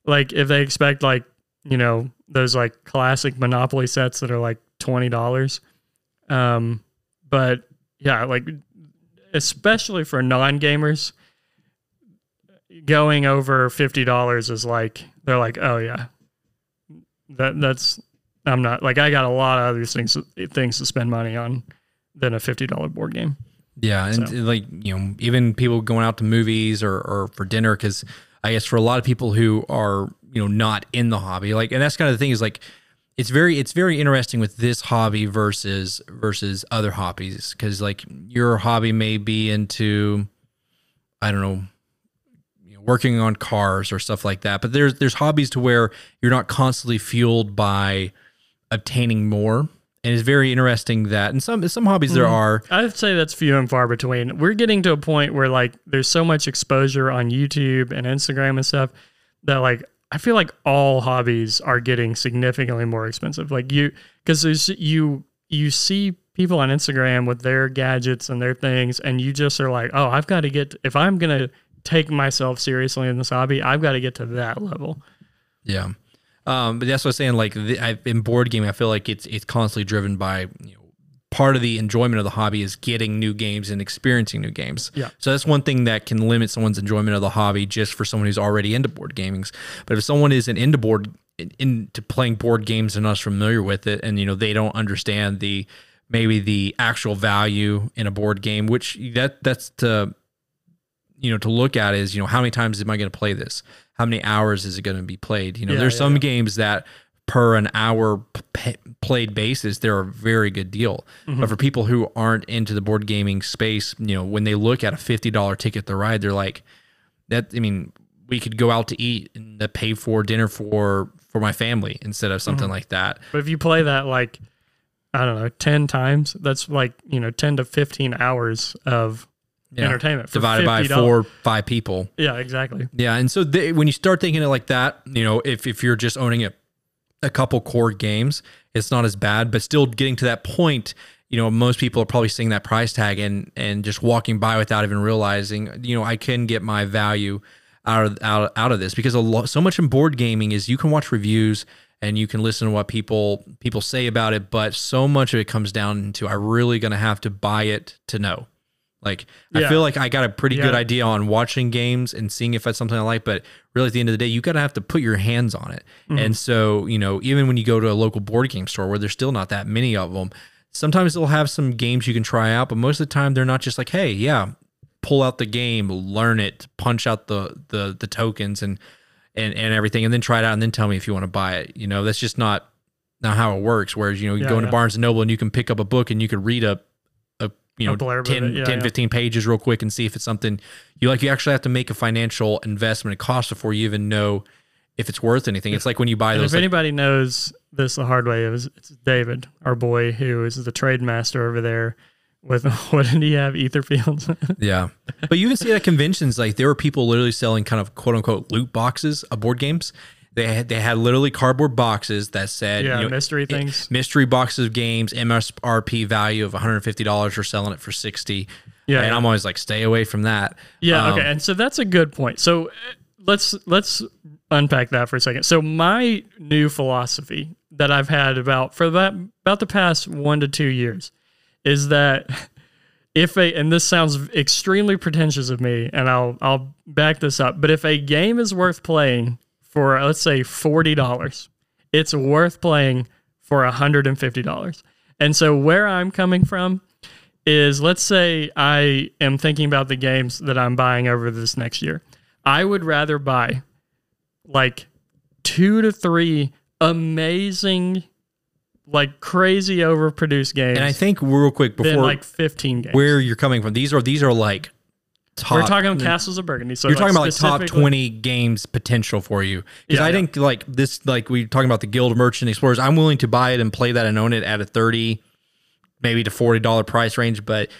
Like if they expect like you know those like classic Monopoly sets that are like twenty dollars, um, but yeah, like especially for non gamers, going over fifty dollars is like they're like, oh yeah, that that's I'm not like I got a lot of other things things to spend money on than a fifty dollar board game. Yeah, and like you know, even people going out to movies or or for dinner because I guess for a lot of people who are you know not in the hobby, like, and that's kind of the thing is like it's very it's very interesting with this hobby versus versus other hobbies because like your hobby may be into I don't know working on cars or stuff like that. But there's there's hobbies to where you're not constantly fueled by obtaining more. And it's very interesting that in some some hobbies mm-hmm. there are. I'd say that's few and far between. We're getting to a point where like there's so much exposure on YouTube and Instagram and stuff that like I feel like all hobbies are getting significantly more expensive. Like you, because there's you you see people on Instagram with their gadgets and their things, and you just are like, oh, I've got to get if I'm gonna take myself seriously in this hobby, I've got to get to that level. Yeah. Um, but that's what I'm saying. Like the, I, in board gaming, I feel like it's it's constantly driven by you know part of the enjoyment of the hobby is getting new games and experiencing new games. Yeah. So that's one thing that can limit someone's enjoyment of the hobby just for someone who's already into board gaming. But if someone isn't into board into playing board games and not familiar with it, and you know they don't understand the maybe the actual value in a board game, which that that's to you know to look at is you know how many times am I going to play this? How many hours is it going to be played? You know, yeah, there's yeah, some yeah. games that per an hour p- played basis, they're a very good deal. Mm-hmm. But for people who aren't into the board gaming space, you know, when they look at a fifty dollar ticket to ride, they're like, that. I mean, we could go out to eat and pay for dinner for for my family instead of something mm-hmm. like that. But if you play that like I don't know, 10 times, that's like, you know, 10 to 15 hours of yeah. entertainment divided by four five people. Yeah exactly. Yeah and so they, when you start thinking it like that you know if, if you're just owning a, a couple core games it's not as bad but still getting to that point you know most people are probably seeing that price tag and and just walking by without even realizing you know i can get my value out of out, out of this because a lot so much in board gaming is you can watch reviews and you can listen to what people people say about it but so much of it comes down to i really going to have to buy it to know like yeah. I feel like I got a pretty yeah. good idea on watching games and seeing if that's something I like, but really at the end of the day, you gotta have to put your hands on it. Mm-hmm. And so, you know, even when you go to a local board game store where there's still not that many of them, sometimes they'll have some games you can try out, but most of the time they're not just like, hey, yeah, pull out the game, learn it, punch out the the the tokens and and and everything, and then try it out and then tell me if you want to buy it. You know, that's just not not how it works. Whereas, you know, you yeah, go into Barnes and Noble and you can pick up a book and you could read a you know 10, yeah, 10 yeah. 15 pages real quick and see if it's something you like. You actually have to make a financial investment cost before you even know if it's worth anything. It's like when you buy those if like, anybody knows this the hard way it was it's david our boy who is the trade master over there with (laughs) what did he have? Ether fields (laughs) yeah. But you even see at conventions like there were people literally selling kind of quote unquote loot boxes of board games they had they had literally cardboard boxes that said yeah you know, mystery things, mystery boxes of games, MSRP value of one hundred fifty dollars. We're selling it for sixty. Yeah, and yeah. I'm always like, stay away from that. Yeah, um, okay, and so that's a good point. So uh, let's let's unpack that for a second. So my new philosophy that I've had about for that about the past one to two years is that (laughs) if a and this sounds extremely pretentious of me, and I'll I'll back this up, but if a game is worth playing for let's say $40, it's worth playing for $150. And so where I'm coming from is let's say I am thinking about the games that I'm buying over this next year. I would rather buy like 2 to 3 amazing like crazy overproduced games. And I think real quick before like 15 games. Where you're coming from. These are these are like top. We're talking Castles of Burgundy. So you're like talking about like top twenty games potential for you. Because yeah, I yeah. think like this, like we talking about the Guild Merchant Explorers. I'm willing to buy it and play that and own it at a thirty, maybe to forty dollar price range. But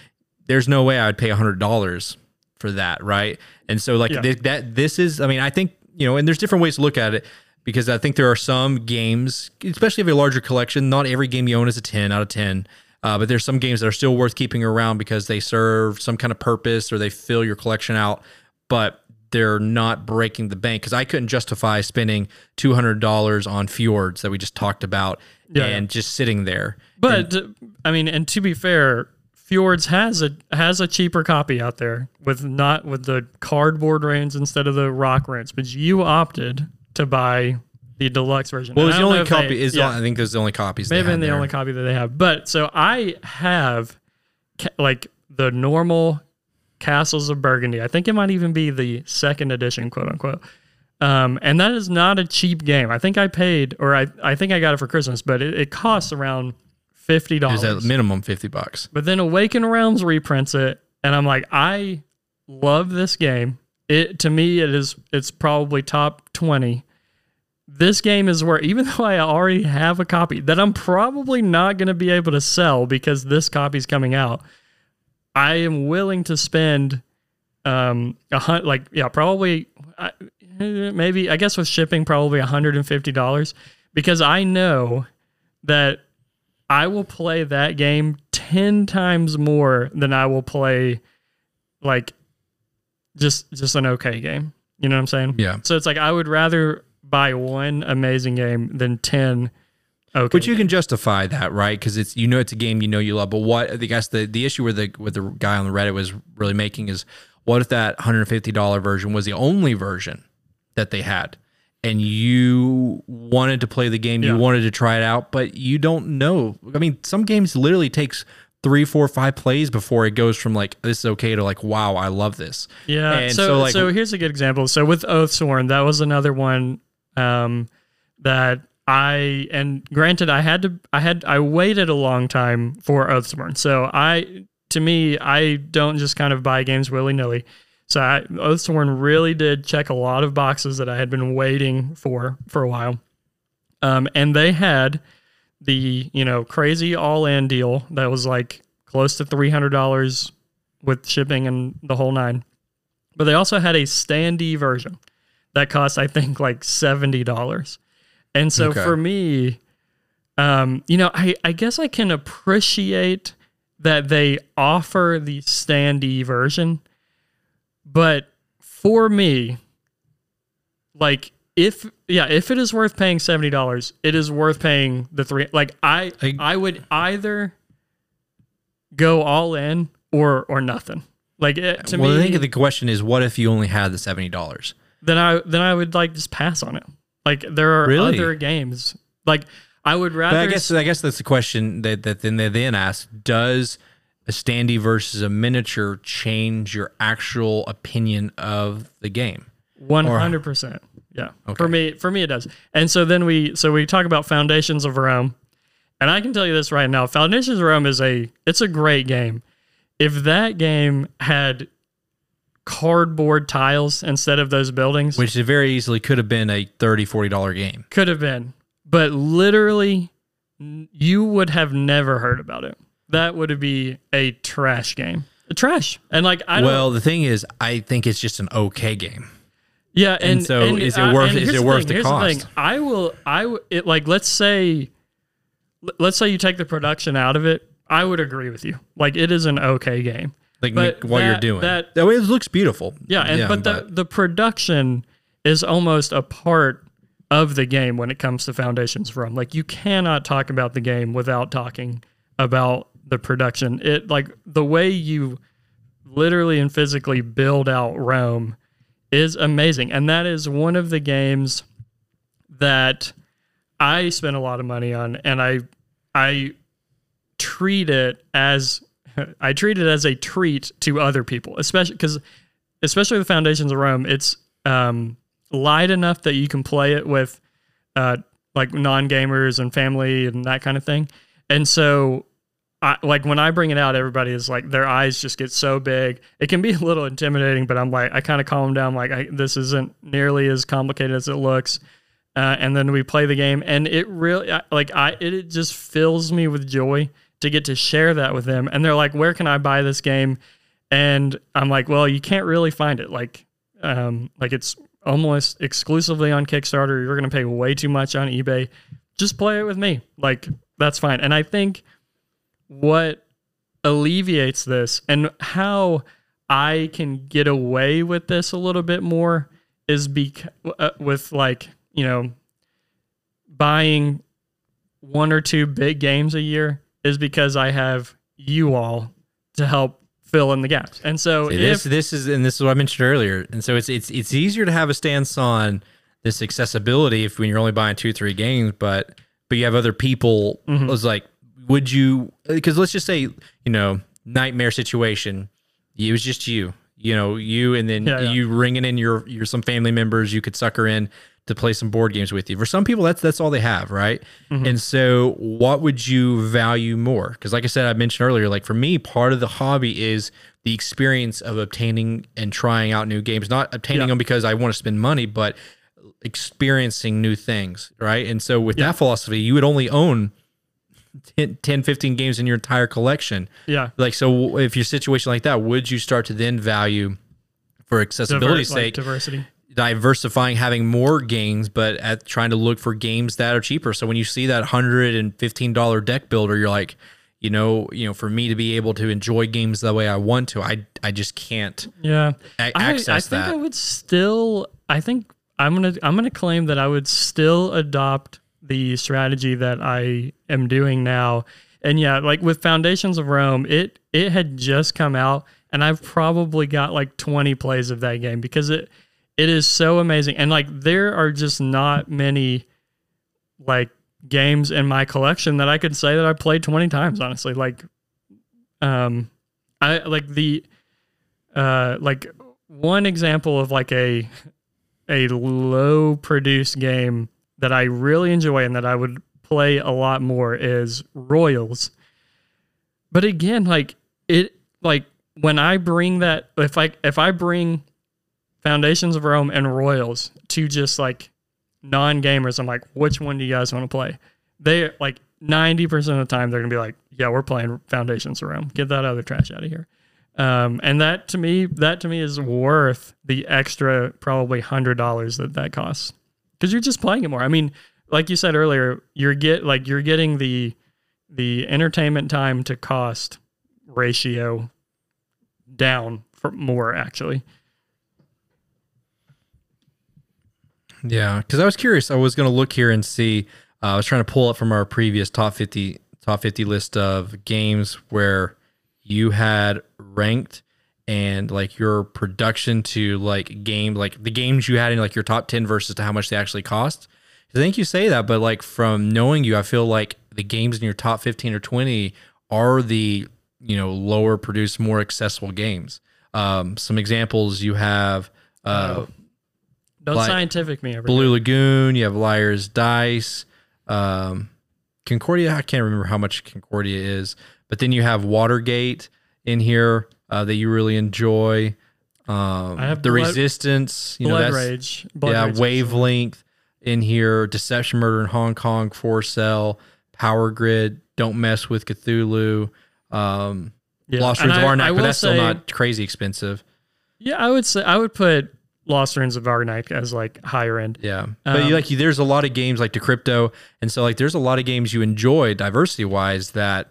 there's no way I would pay hundred dollars for that, right? And so like yeah. th- that, this is. I mean, I think you know, and there's different ways to look at it. because I think there are some games, especially if you have a larger collection. Not every game you own is a ten out of ten. Uh, but there's some games that are still worth keeping around because they serve some kind of purpose or they fill your collection out, but they're not breaking the bank. Because I couldn't justify spending two hundred dollars on Fjords that we just talked about Yeah, and just sitting there. But I mean, and to be fair, Fjords has a has a cheaper copy out there with not with the cardboard runes instead of the rock runes. But you opted to buy the deluxe version. Well, it's the only copy. they- is yeah, I think there's the only copies. maybe had the there. only copy that they have. But so I have ca- like the normal Castles of Burgundy. I think it might even be the second edition, quote unquote. Um, and that is not a cheap game. I think I paid, or I, I think I got it for Christmas, but it, it costs around fifty dollars. at minimum fifty bucks. But then Awaken Realms reprints it, and I'm like, I love this game. It to me, it is it's probably top twenty. This game is where even (laughs) though I already have a copy that I'm probably not going to be able to sell because this copy's coming out, I am willing to spend um a hunt like yeah probably I, maybe I guess with shipping probably $150 because I know that I will play that game 10 times more than I will play like just just an okay game. You know what I'm saying? Yeah. So it's like I would rather buy one amazing game than 10 okay. But you can justify that, right? Because it's you know it's a game you know you love. But what I guess the the issue with the with the guy on the Reddit was really making is what if that hundred fifty dollar version was the only version that they had, and you wanted to play the game, you wanted to try it out, but you don't know. I mean, some games literally takes three, four, five plays before it goes from like this is okay to like wow, I love this. Yeah. And so, so, like- so here's a good example. So with Oathsworn, that was another one um, that I and granted I had to I had I waited a long time for Oathsworn. So I to me I don't just kind of buy games willy nilly. So I, Oathsworn really did check a lot of boxes that I had been waiting for for a while. Um, and they had the you know crazy all in deal that was like close to three hundred dollars with shipping and the whole nine. But they also had a standee version that costs I think like seventy dollars. And so Okay. for me, um, you know, I, I guess I can appreciate that they offer the standee version, but for me, like if yeah, if it is worth paying seventy dollars, it is worth paying the three. Like I I- I would either go all in or or nothing. Like it, to well, me, I think the question is, what if you only had the seventy dollars? Then I then I would like just pass on it. Like there are Really? other games. Like I would rather. But I guess I guess that's the question that that then they then ask: Does a standee versus a miniature change your actual opinion of the game? One hundred percent. Yeah. For me, for me, it does. And so then we, so we talk about Foundations of Rome, and I can tell you this right now: Foundations of Rome is a, it's a great game. If that game had cardboard tiles instead of those buildings, Which it very easily could have been a $30, 40 dollar game. could have been, but literally, you would have never heard about it. That would be a trash game. A trash. And like I. Well, the thing is, I think it's just an okay game. Yeah, and, so and, is it uh, worth- and is it worth thing, the cost? thing. I will. I w- it like let's say, let's say you take the production out of it. I would agree with you. Like it is an okay game. Like But what you're doing. that- oh, it looks beautiful. Yeah, and but, the the production is almost a part of the game when it comes to Foundations from. Like you cannot talk about the game without talking about the production. It like the way you literally and physically build out Rome is amazing. And that is one of the games that I spent a lot of money on and I I treat it as I treat it as a treat to other people, especially because especially the Foundations of Rome, it's um, light enough that you can play it with uh, like non gamers and family and that kind of thing. And so, I, like when I bring it out, everybody is like their eyes just get so big. It can be a little intimidating, but I'm like I kind of calm them down. Like I, this isn't nearly as complicated as it looks. Uh, and then we play the game, and it really like I it, it just fills me with joy to get to share that with them. And they're like, "Where can I buy this game?" And I'm like, "Well, you can't really find it. Like, um, like it's almost exclusively on Kickstarter. You're going to pay way too much on eBay. Just play it with me. Like that's fine. And I think what alleviates this and how I can get away with this a little bit more is because uh, with like, you know, buying one or two big games a year is because I have you all to help fill in the gaps. And so See, if this this is and this is what I mentioned earlier. And so it's it's it's easier to have a stance on this accessibility if when you're only buying two three games, but but you have other people. Mhm. Was like, would you? Because let's just say you know nightmare situation. It was just you. You know you and then Yeah, yeah. you ringing in your your some family members you could sucker in to play some board games with you. For some people, that's that's all they have, right? Mhm. And so, what would you value more? Because, like I said, I mentioned earlier, like for me, part of the hobby is the experience of obtaining and trying out new games. Not obtaining Yeah. them because I want to spend money, but experiencing new things, right? And so, with Yeah. that philosophy, you would only own 10, 10, 15 games in your entire collection. yeah, Like, so if your situation like that, would you start to then value, for accessibility's diver- like sake, diversity. Diversifying, having more games, but at trying to look for games that are cheaper. So when you see that hundred and fifteen dollar deck builder, you're like, you know, you know, for me to be able to enjoy games the way I want to, I I just can't Yeah. a- I, access I think that. I would still. I think I'm gonna. I'm gonna claim that I would still adopt the strategy that I am doing now. And yeah, like with Foundations of Rome, it it had just come out, and I've probably got like 20 plays of that game because it it is so amazing. And like there are just not many like games in my collection that I could say that I played 20 times. Honestly, like um, I like the uh like one example of like a a low produced game that I really enjoy and that I would play a lot more is Royals. But again, like it like when I bring that if I if I bring Foundations of Rome and Royals to just like non-gamers, I'm like, which one do you guys want to play? They like 90% of the time they're gonna be like, yeah, we're playing Foundations of Rome. Get that other trash out of here. Um, and that to me, that to me is worth the extra probably hundred dollars that that costs because you're just playing it more. I mean, like you said earlier, you're get like you're getting the the entertainment time to cost ratio down for more actually. Yeah, because I was curious. I was going to look here and see. Uh, I was trying to pull up from our previous top fifty top fifty list of games where you had ranked and like your production to like game like the games you had in like your top 10 versus to how much they actually cost i think you say that but like from knowing you i feel like the games in your top 15 or 20 are the you know lower produced more accessible games um some examples you have uh Don't scientific me over Blue. Lagoon, you have Liar's Dice, um, Concordia. I can't remember how much Concordia is, but then you have Watergate in here uh, that you really enjoy. Um, I have the Blood- Resistance, you know, Blood that's Rage. Blood yeah, Rage Wavelength in here, Deception, Murder in Hong Kong, For Sale, Power Grid, Don't Mess with Cthulhu, um, Yeah. Lost Ruins of Arnak, but that's still not crazy expensive. Yeah, I would say I would put Lost Ruins of Arnak as like higher end. Yeah, but Um, you, like there's a lot of games like Decrypto, and so like there's a lot of games you enjoy diversity wise that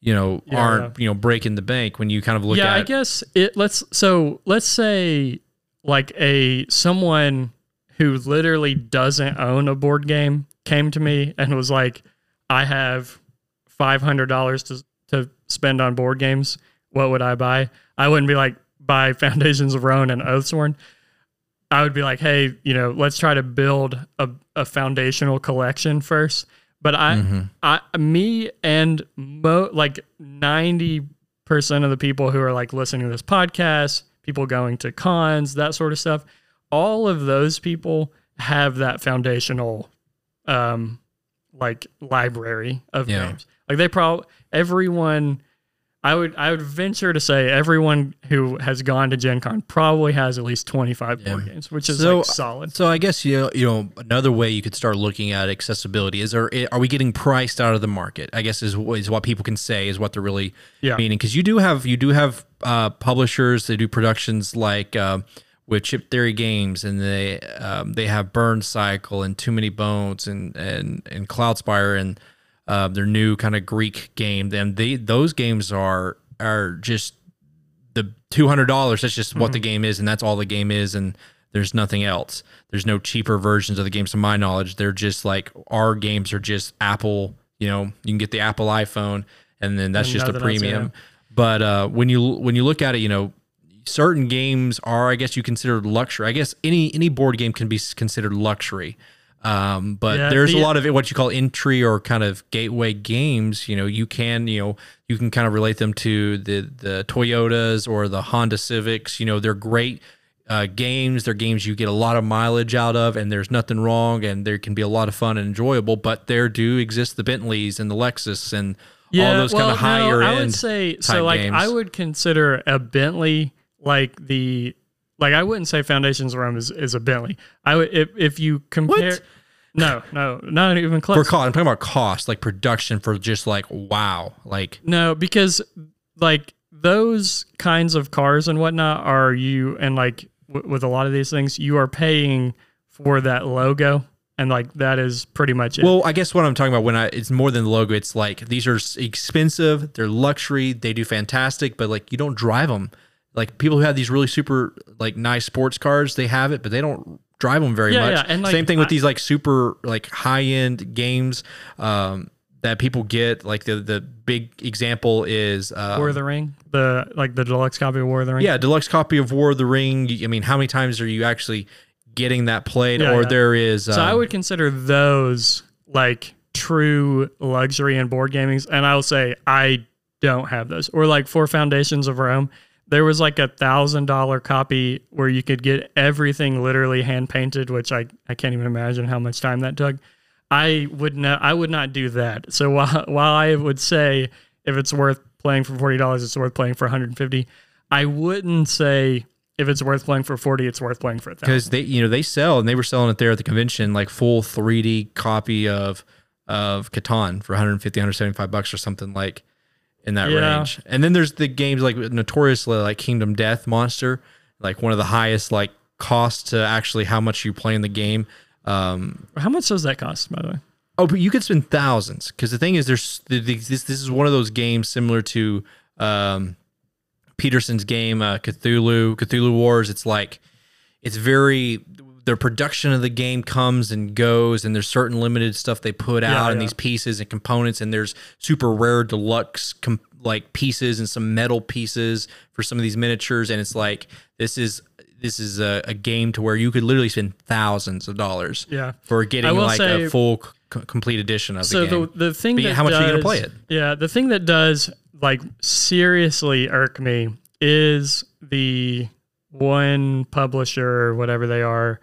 you know Yeah, aren't you know breaking the bank when you kind of look yeah, at I guess it. Let's so let's say like a someone who literally doesn't own a board game came to me and was like, "I have five hundred dollars to to spend on board games. What would I buy?" I wouldn't be like buy Foundations of Rome and Oathsworn. I would be like, "Hey, you know, let's try to build a, a foundational collection first. But I, Mhm. I, me, and mo like ninety percent of the people who are like listening to this podcast, people going to cons, that sort of stuff, all of those people have that foundational, um, like library of Yeah. games. Like they probably everyone. I would I would venture to say everyone who has gone to Gen Con probably has at least twenty five board games, which is So- like solid. So I guess you know, you know another way you could start looking at accessibility is there are we getting priced out of the market? I guess is is what people can say is what they're really Yeah. meaning because you do have you do have uh, publishers that do productions like uh, with Chip Theory Games, and they um, they have Burn Cycle and Too Many Bones and and and Cloudspire and uh, their new kind of Greek game. And they those games are are just the two hundred dollars. That's just what the game is, and that's all the game is, and there's nothing else. There's no cheaper versions of the games, to my knowledge. They're just like our games are just Apple. You know, you can get the Apple iPhone, and then that's And just a else, premium. yeah. But uh, when you when you look at it, you know, certain games are, I guess, you consider luxury. I guess any any board game can be considered luxury. Um, but Yeah, there's the- a lot of what you call entry or kind of gateway games. You know, you can you know you can kind of relate them to the the Toyotas or the Honda Civics. You know, they're great uh, games. They're games you get a lot of mileage out of, and there's nothing wrong, and there can be a lot of fun and enjoyable. But there do exist the Bentleys and the Lexus and all those kind of higher no, I would say so. Like games. I would consider a Bentley like the like I wouldn't say Foundations of Rome is, is a Bentley. I would if if you compare. What? No, no, not even close. for cost, I'm talking about cost, like production for just like wow, like No, because like those kinds of cars and whatnot are you and like w- with a lot of these things, you are paying for that logo, and like that is pretty much it. Well, I guess what I'm talking about when I it's more than the logo. It's like these are expensive, they're luxury, they do fantastic, but like you don't drive them. Like people who have these really super like nice sports cars, they have it, but they don't drive them very Yeah, much. yeah, and, like, Same thing with I- these like super like high end games um, that people get. Like the the big example is uh, War of the Ring, the like the deluxe copy of War of the Ring. yeah, deluxe copy of War of the Ring. I mean, how many times are you actually getting that played? Yeah, or there is So I um, would consider those like true luxury in board gamings, and I will say I don't have those. Or like for Foundations of Rome, there was like a thousand dollar copy where you could get everything literally hand painted, which I I can't even imagine how much time that took. I would not I would not do that. So (laughs) while while I would say if it's worth playing for forty dollars, it's worth playing for one hundred and fifty. I wouldn't say if it's worth playing for forty, it's worth playing for thousand. because they you know they sell and they were selling it there at the convention like full 3D copy of of Catan for 150 175 bucks or something like in that Yeah. range. And then there's the games like notoriously like Kingdom Death Monster, like one of the highest like cost to actually how much you play in the game. Um, How much does that cost, by the way? Oh, but you could spend thousands because the thing is, there's the- the- this. This is one of those games similar to um, Petersen's game uh, Cthulhu, Cthulhu Wars. It's like it's very the production of the game comes and goes, and there's certain limited stuff they put Yeah, out and yeah. these pieces and components, and there's super rare deluxe like pieces and some metal pieces for some of these miniatures, and it's like this is. This is a, a game to where you could literally spend thousands of dollars Yeah. for getting like say- a full c- complete edition of So the game. the the thing But that how much are you gonna play it? Yeah, the thing that does like seriously irk me is the one publisher or whatever they are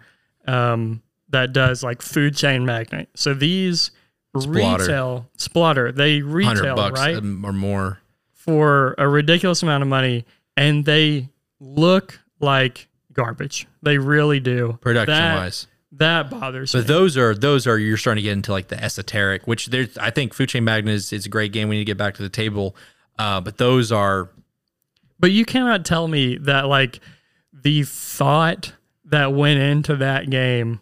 um, that does like food chain magnate. So these Splotter. retail Splotter they retail bucks right or more. for a ridiculous amount of money, and they look like garbage. They really do. Production That- wise, that bothers but me. those are those are you're starting to get into like the esoteric, which there's I think Food Chain Magnate is, is a great game. We need to get back to the table, uh, but those are But you cannot tell me that like the thought that went into that game,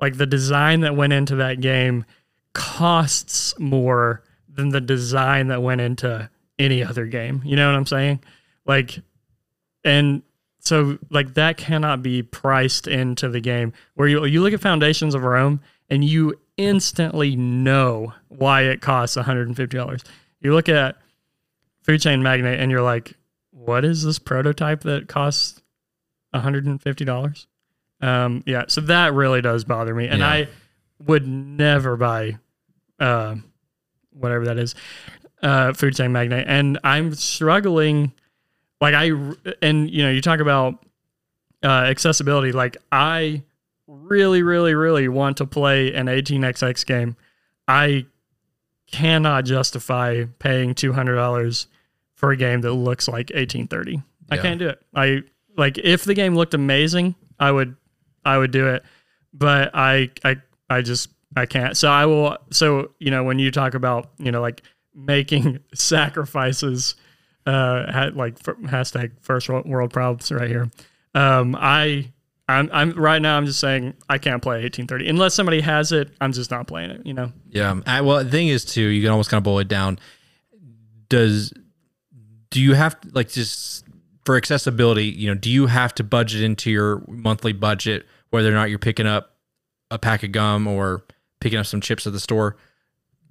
like the design that went into that game costs more than the design that went into any other game. You know what I'm saying? Like and so like that cannot be priced into the game where you you look at Foundations of Rome and you instantly know why it costs $150. You look at Food Chain Magnate and you're like, what is this prototype that costs $150? Um, yeah, so that really does bother me. And Yeah. I would never buy uh, whatever that is, uh, Food Chain Magnate. And I'm struggling. Like, I, and you know, you talk about uh, accessibility. Like, I really, really, really want to play an 18xx game. I cannot justify paying $200 for a game that looks like 1830. I can't do it. I like if the game looked amazing, I would I would do it, but I I I just I can't. So I will so you know when you talk about, you know, like making (laughs) sacrifices uh like hashtag first world problems right here. Um I I'm I'm right now. I'm just saying I can't play 1830 unless somebody has it. I'm just not playing it. You know. Yeah. I, well, the thing is, too, you can almost kind of boil it down. Does do you have like just for accessibility? You know, do you have to budget into your monthly budget whether or not you're picking up a pack of gum or picking up some chips at the store?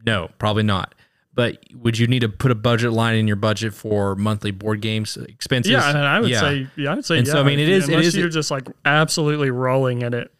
No, probably not. But would you need to put a budget line in your budget for monthly board games expenses? Yeah, and I would Yeah. say yeah, I would say And yeah. so, I mean, it is- it unless is- you're just like absolutely rolling in it.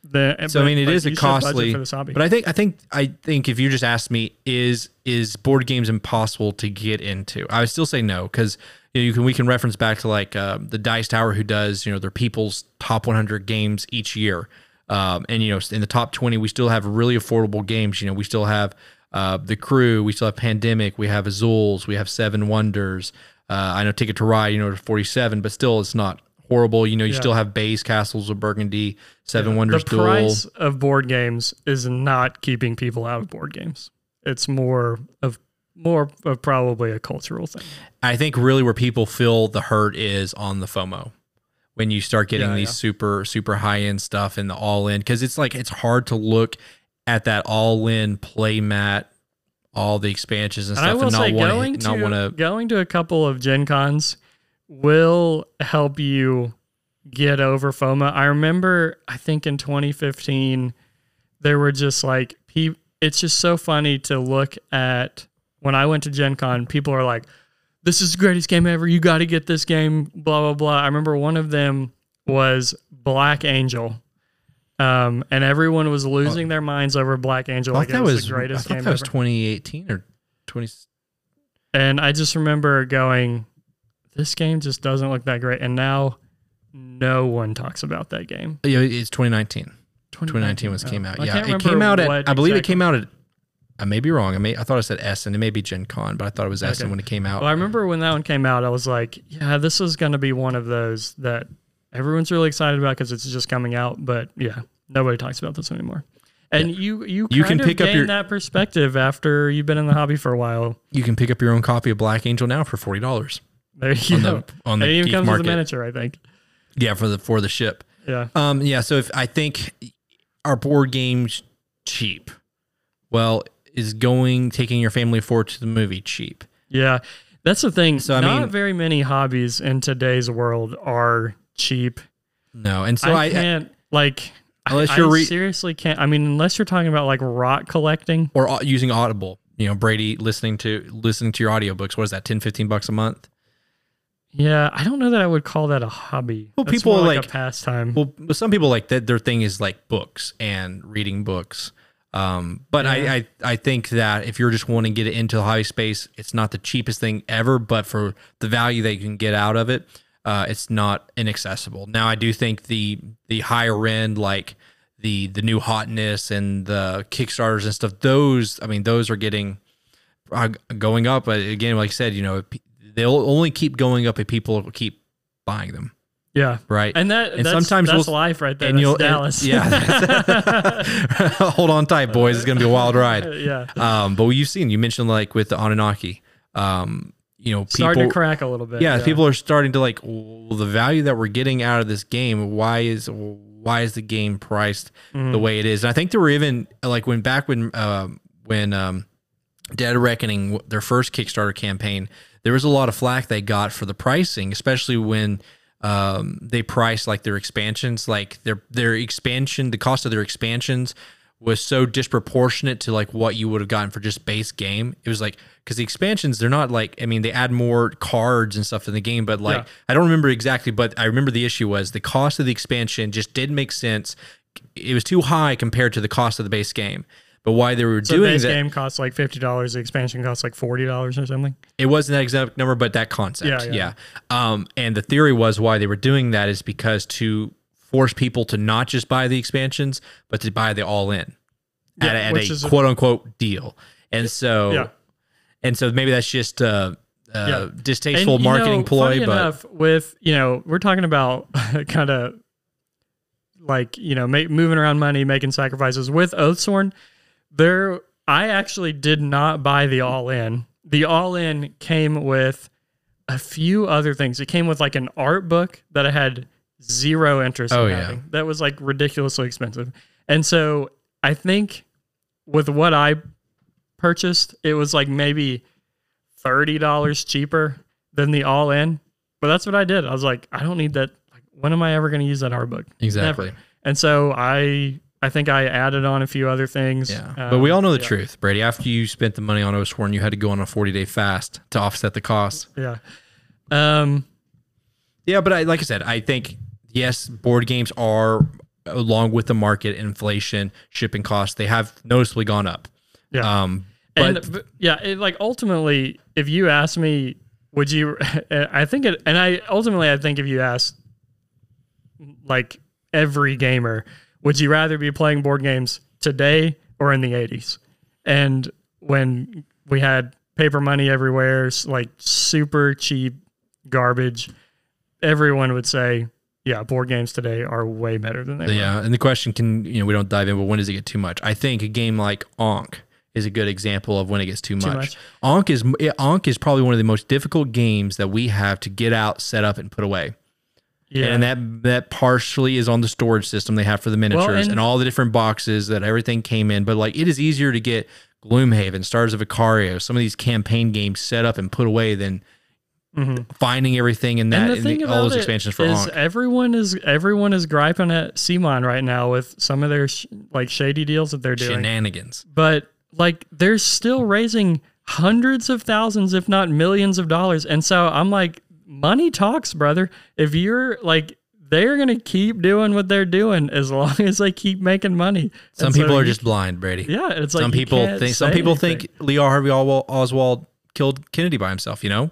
So I mean, it is a you should budget costly. for this hobby. But I think I think I think if you just asked me, is is board games impossible to get into? I would still say no because you, know, you can we can reference back to like uh, the Dice Tower who does you know their people's top 100 games each year, um, and you know in the top 20 we still have really affordable games. You know we still have uh, the Crew, we still have Pandemic, we have Azules, we have Seven Wonders. Uh, I know Ticket to Ride, you know, 47, but still it's not horrible. You know, you Yeah. still have Bays Castles of Burgundy, Seven Wonders the Duel. price of board games is not keeping people out of board games. It's more of more of probably a cultural thing. I think really where people feel the hurt is on the FOMO. When you start getting Yeah, these yeah. super super high end stuff and the all in cuz it's like it's hard to look at that all in play mat all the expansions and And stuff and not want going to not want to going to a couple of Gen Cons will help you get over FOMO. I remember I think in 2015 there were just like it's just so funny to look at when I went to Gen Con, people are like, This is the greatest game ever. You gotta get this game, blah blah blah. I remember one of them was Black Angel. Um, and everyone was losing their minds over Black Angel I like it that was, was the I greatest thought game that was ever. 2018 or 20 And I just remember going, this game just doesn't look that great. And now no one talks about that game. Yeah, it's 2019. 2019 was came Oh, out. I Yeah, it came out at I believe it came out at I may be wrong. I may I thought I said Essen. It may be Gen Con, but I thought it was Essen Okay. when it came out. Well, I remember when that one came out, I was like, yeah, this is going to be one of those that everyone's really excited about because it's just coming out. But yeah, nobody talks about this anymore. And you you You kind can of pick up your- that perspective after you've been in the hobby for a while. you can pick up your own copy of Black Angel now for forty dollars There you on go. the on the it even comes market. with a miniature, I think. Yeah, for the for the ship. Yeah. Um, yeah. So if I think our board games cheap, well, is going taking your family forward to the movie cheap? Yeah, that's the thing. So, I not mean- very many hobbies in today's world are cheap. No, and so I, I, can't like. Unless I, you're I re- seriously can't. I mean, unless you're talking about like rock collecting. or au- using Audible. You know, Brady listening to listening to your audiobooks. What is that? 10, 15 bucks a month. Yeah, I don't know that I would call that a hobby. Well, That's people more like- a pastime. Well, some people like that. Their thing is like books and reading books. Um, but Yeah. I, I I think that if you're just wanting to get it into the hobby space, it's not the cheapest thing ever. But for the value that you can get out of it, uh, it's not inaccessible. Now, I do think the the higher end, like the the new hotness and the Kickstarters and stuff, those I mean, those are getting uh, going up. But again, like I said, you know, they'll only keep going up if people keep buying them, yeah, right? and that And that's, sometimes that's we'll- life right there. and That's you'll- and- Dallas. yeah. (laughs) (laughs) Hold on tight, boys. It's gonna be a wild ride. (laughs) yeah. Um, but you've seen, you mentioned like with the Anunnaki, um, you know, people, Starting to crack a little bit. yeah, people are starting to like well, the value that we're getting out of this game. Why is why is the game priced Mm-hmm. the way it is? And I think there were even like when back when um, when um, Dead Reckoning their first Kickstarter campaign, there was a lot of flack they got for the pricing, especially when um, they priced like their expansions, like their their expansion, the cost of their expansions was so disproportionate to like what you would have gotten for just base game. It was like because the expansions they're not like I mean they add more cards and stuff in the game, but like Yeah. I don't remember exactly, but I remember the issue was the cost of the expansion just didn't make sense. It was too high compared to the cost of the base game. But why they were So doing base that, game costs like fifty dollars. The expansion costs like forty dollars or something. it wasn't that exact number, but that concept. Yeah, Yeah, yeah. Um, and the theory was why they were doing that is because to force people to not just buy the expansions, but to buy the all in Yeah, at, a- at a quote unquote deal. And so, Yeah. and so maybe that's just uh, uh, Yeah. distasteful And, marketing know, ploy, but enough, with you know, we're talking about (laughs) kind of like you know, ma- moving around money, making sacrifices with Oathsworn. There, I actually did not buy the all in. The all in came with a few other things. It came with like an art book that I had zero interest Oh, in yeah. having. That was like ridiculously expensive. And so I think with what I purchased, it was like maybe thirty dollars cheaper than the all in. But that's what I did. I was like, I don't need that. Like, when am I ever going to use that art book? Exactly. Never. And so I I think I added on a few other things. Yeah. Um, but we all know the yeah. truth, Brady. After you spent the money on Oathsworn, you had to go on a 40 day fast to offset the cost. Yeah. Um. Yeah, but I, like I said, I think yes, board games are along with the market inflation, shipping costs, they have noticeably gone up. Yeah. Um, but and but, yeah, it, like ultimately, if you ask me, would you? (laughs) I think it, and I ultimately, I think if you ask, like every gamer, would you rather be playing board games today or in the '80s? And when we had paper money everywhere, like super cheap garbage, everyone would say, "Yeah, board games today are way better than they were." yeah, and the question can you know we don't dive in, but when does it get too much? I think a game like Ankh is a good example of when it gets too much. much. Ankh is Ankh is probably one of the most difficult games that we have to get out, set up, and put away. Yeah, And that that partially is on the storage system they have for the miniatures and- and, all the different boxes that everything came in. But like it is easier to get Gloomhaven, Stars of Akarios, some of these campaign games set up and put away than mm-hmm. finding everything in that And thing the, all those expansions for is everyone is everyone is griping at CMON right now with some of their sh- like shady deals that they're doing. Shenanigans. But like they're still raising hundreds of thousands, if not millions of dollars. And so I'm like, money talks, brother. If you're like they're gonna keep doing what they're doing as long (laughs) as they keep making money. Some And so people are just blind, Brady. yeah. It's like some people think some people anything. think Lee Harvey Oswald, killed Kennedy by himself. You know,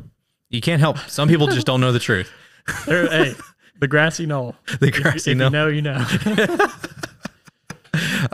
you can't help. Some people just don't know the truth. (laughs) Hey, the grassy knoll. (laughs) The grassy if knoll. you know, you know.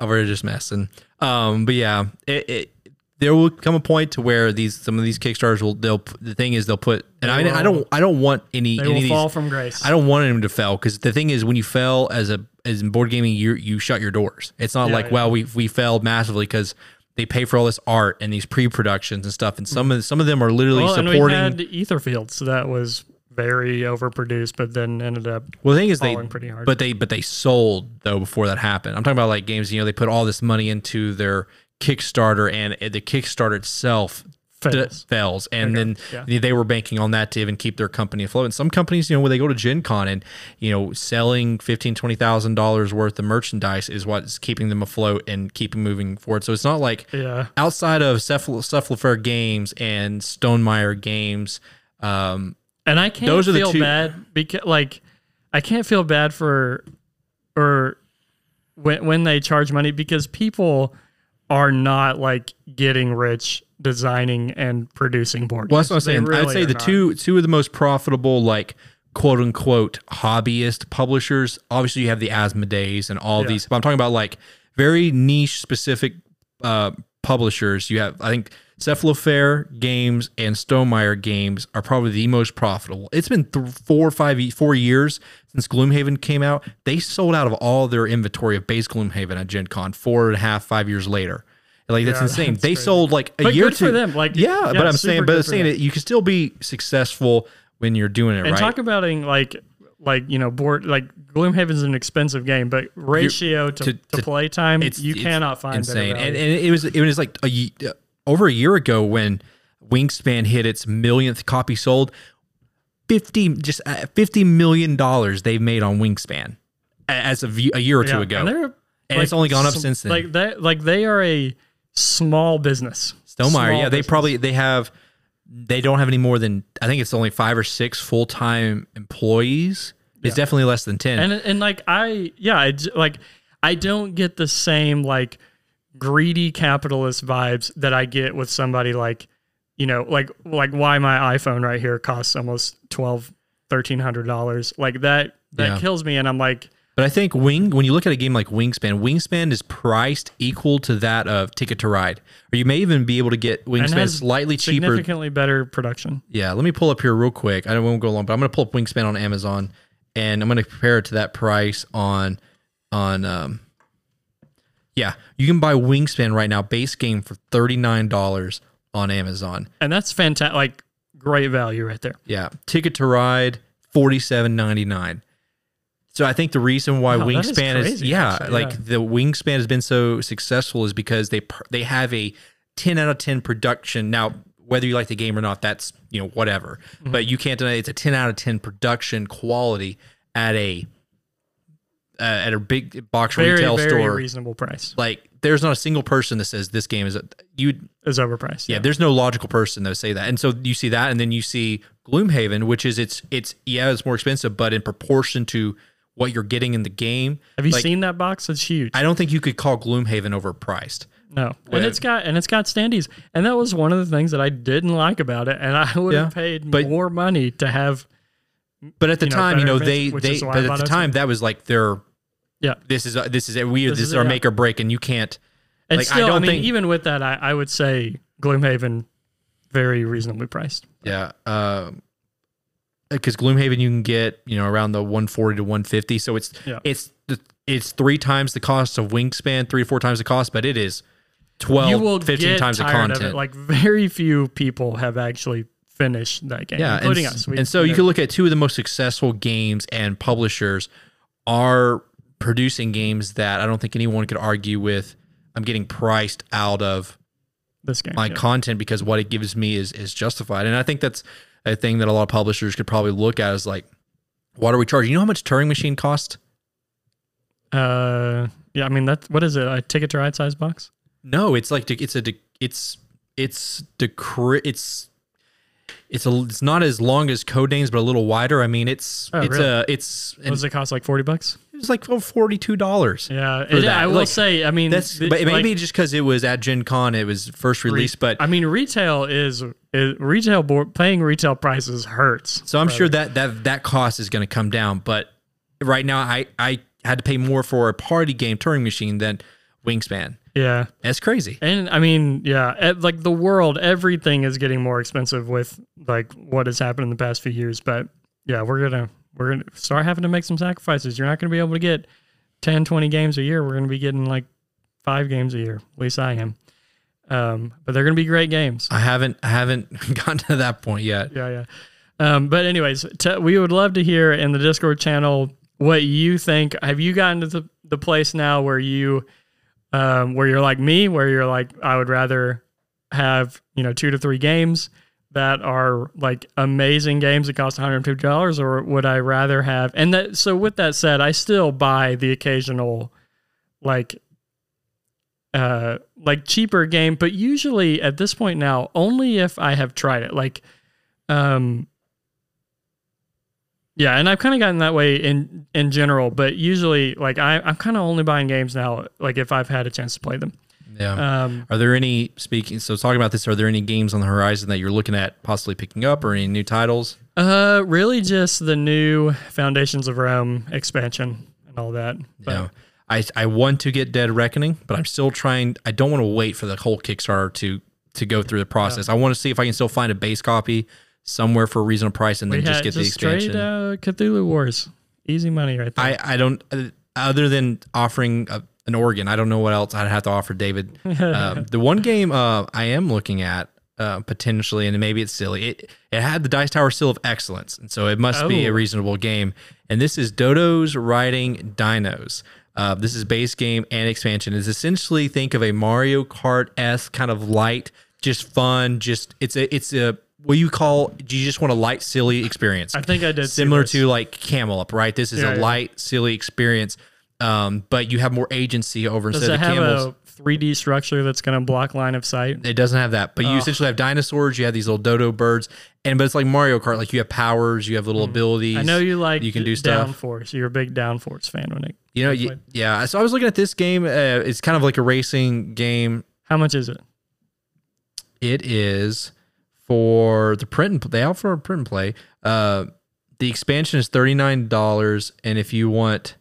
we're just messing. Um, but yeah, it, it there will come a point to where these some of these Kickstarters will they'll the thing is they'll put and I, I don't I don't want any They any will of these, fall from grace. I don't want them to fail because the thing is when you fail as a as in board gaming you you shut your doors. It's not Yeah, like yeah. well we we failed massively because they pay for all this art and these pre productions and stuff and some of some of them are literally well, and we supporting. had Etherfield, so that was very overproduced, but then ended up Well, the thing is, they falling pretty hard. but they but they sold though before that happened. I'm talking about like games. You know, they put all this money into their Kickstarter, and the Kickstarter itself d- Fails. fails, and then yeah. they- were banking on that to even keep their company afloat. And some companies, you know, when they go to Gen Con and you know selling fifteen twenty thousand dollars worth of merchandise is what's keeping them afloat and keeping moving forward. So it's not like yeah, outside of Cephal- Cephalofair Games and Stonemaier Games. Um, and I can't Those are the feel two- bad because like I can't feel bad for or when when they charge money because people are not like getting rich designing and producing board. Well, that's what I'm saying. I'd say the not. two two of the most profitable, like quote unquote hobbyist publishers. Obviously, you have the Asmodees and all Yeah. these. But I'm talking about like very niche specific uh, publishers. You have, I think, Cephalofair Games and Stonemaier Games are probably the most profitable. It's been th- four or five, four years since Gloomhaven came out. They sold out of all their inventory of base Gloomhaven at Gen Con four and a half, five years later. Like that's Yeah, insane. that's they crazy. sold like a But year good to for them, like, yeah, yeah, but I'm saying, but I'm saying that you can still be successful when you're doing it and right. talk about it like like you know board like Gloomhaven's an expensive game, but ratio to, to- to, play time, it's you it's cannot find better insane. And, and it was it was like a, over a year ago when Wingspan hit its millionth copy sold. Fifty just uh, fifty million dollars they've made on Wingspan as of a year or two Yeah, ago. and, And it's only gone up since then. Like they like they are a small business. Stonemaier, Small yeah, they probably they have they don't have any more than I think it's only five or six full time employees. It's definitely less than ten. and and like I yeah I like I don't get the same like greedy capitalist vibes that I get with somebody like you know like like why my iPhone right here costs almost twelve thirteen hundred dollars like that that Yeah. kills me and I'm like But I think Wing, when you look at a game like Wingspan, Wingspan is priced equal to that of Ticket to Ride, or you may even be able to get Wingspan slightly cheaper. significantly better production. Yeah, let me pull up here real quick. I don't won't go long, but I'm going to pull up Wingspan on Amazon, and I'm going to compare it to that price on on. um Yeah, you can buy Wingspan right now, base game for thirty nine dollars on Amazon. And that's fantastic like great value right there. Yeah, Ticket to Ride forty seven ninety nine. So I think the reason why Wow, Wingspan is, crazy, yeah, actually, like yeah. the Wingspan has been so successful is because they they have a 10 out of 10 production. Now, whether you like the game or not, that's, you know, whatever. Mm-hmm. But you can't deny it's a 10 out of 10 production quality at a uh, at a big box Very, retail very store. reasonable price. Like there's not a single person that says this game is a, you Is overpriced. yeah, there's no logical person that would say that. And so you see that, and then you see Gloomhaven, which is it's it's yeah, it's more expensive, but in proportion to what you're getting in the game, Have you like, seen that box? It's huge. I don't think you could call Gloomhaven overpriced. No, and it's got and it's got standees, and that was one of the things that I didn't like about it. And I (laughs) would have Yeah, paid but- more money to have. But at the You know, time, you know, they they but at the time that was like their Yeah, this is uh, this is. We this, This is our yeah. make or break, and you can't. and Like, I still, I, don't mean, think- even with that, I, I would say Gloomhaven very reasonably priced. Yeah. because Gloomhaven you can get you know around the 140 to 150, so it's Yeah. it's it's three times the cost of Wingspan, three to four times the cost, but it is 12, 15 get times the content. of it. Like very few people have actually finished that game, yeah, including and, us. We- and so you you know, can look at two of the most successful games and publishers are producing games that I don't think anyone could argue with. I'm getting priced out of this game. my yeah. content because what it gives me is is justified, and I think that's a thing that a lot of publishers could probably look at as like, what are we charging? You know how much Turing Machine cost? Uh, yeah, I mean that's what is it? A ticket to ride size box? No, it's like it's a it's it's decre it's it's a it's not as long as Codenames, but a little wider. I mean, it's Oh, it's really? a it's What does it cost? Like forty bucks? It's like oh, forty two dollars. Yeah, it. I will Like, say. I mean, That's the- but like, maybe just because it was at Gen Con, it was first released. But I mean, retail is, is retail board paying retail prices hurts. so I'm sure that that that cost is going to come down. But right now, I I had to pay more for a party game Turing Machine than Wingspan. Yeah, That's crazy. and I mean, yeah, like the world, everything is getting more expensive with like what has happened in the past few years. But yeah, we're gonna we're gonna start having to make some sacrifices. You're not gonna be able to get 10, 20 games a year. We're gonna be getting like five games a year. At least I am. Um, but they're gonna be great games. I haven't I haven't (laughs) gotten to that point yet. yeah, yeah. Um, but anyways, t- we would love to hear in the Discord channel what you think. Have you gotten to the, the place now where you, um, where you're like me, where you're like, I would rather have you know two to three games that are like amazing games that cost 150 dollars, or would I rather have? And that so with that said, I still buy the occasional like uh like cheaper game but usually at this point now only if i have tried it like um yeah and i've kind of gotten that way in in general but usually like I, i'm kind of only buying games now like if i've had a chance to play them Yeah. um Are there any speaking? So talking about this, are there any games on the horizon that you're looking at possibly picking up, or any new titles? uh really just the new foundations of rome expansion and all that but yeah, I I want to get Dead Reckoning, but I'm still trying. I don't want to wait for the whole Kickstarter to to go through the process. I want to see if I can still find a base copy somewhere for a reasonable price, and we then just get the just straight expansion. uh, cthulhu wars easy money right there I I don't uh, other than offering a, an organ. I don't know what else I'd have to offer David. um, (laughs) the one game uh, I am looking at uh, potentially, and maybe it's silly. It it had the Dice Tower Seal of Excellence, and so it must be a Oh. reasonable game. And this is Dodo's Riding Dinos. Uh, this is base game and expansion. Is essentially think of a Mario Kart s kind of light, just fun. Just it's a it's a what you call do you just want a light silly experience i think i did similar to like Camel Up, right? This is Yeah, a yeah. light, silly experience, um, but you have more agency over does instead it of have camels. a 3d structure that's going to block line of sight it doesn't have that, but you essentially have dinosaurs. You have these little dodo birds, and but it's like Mario Kart. Like you have powers, you have little abilities. Hmm. I know you like you can do stuff. Downforce. You're a big Downforce fan, when it. You know, y- yeah. So I was looking at this game. Uh, it's kind of like a racing game. How much is it? It is for the print and they offer a print and play. Uh, the expansion is thirty nine dollars, and if you want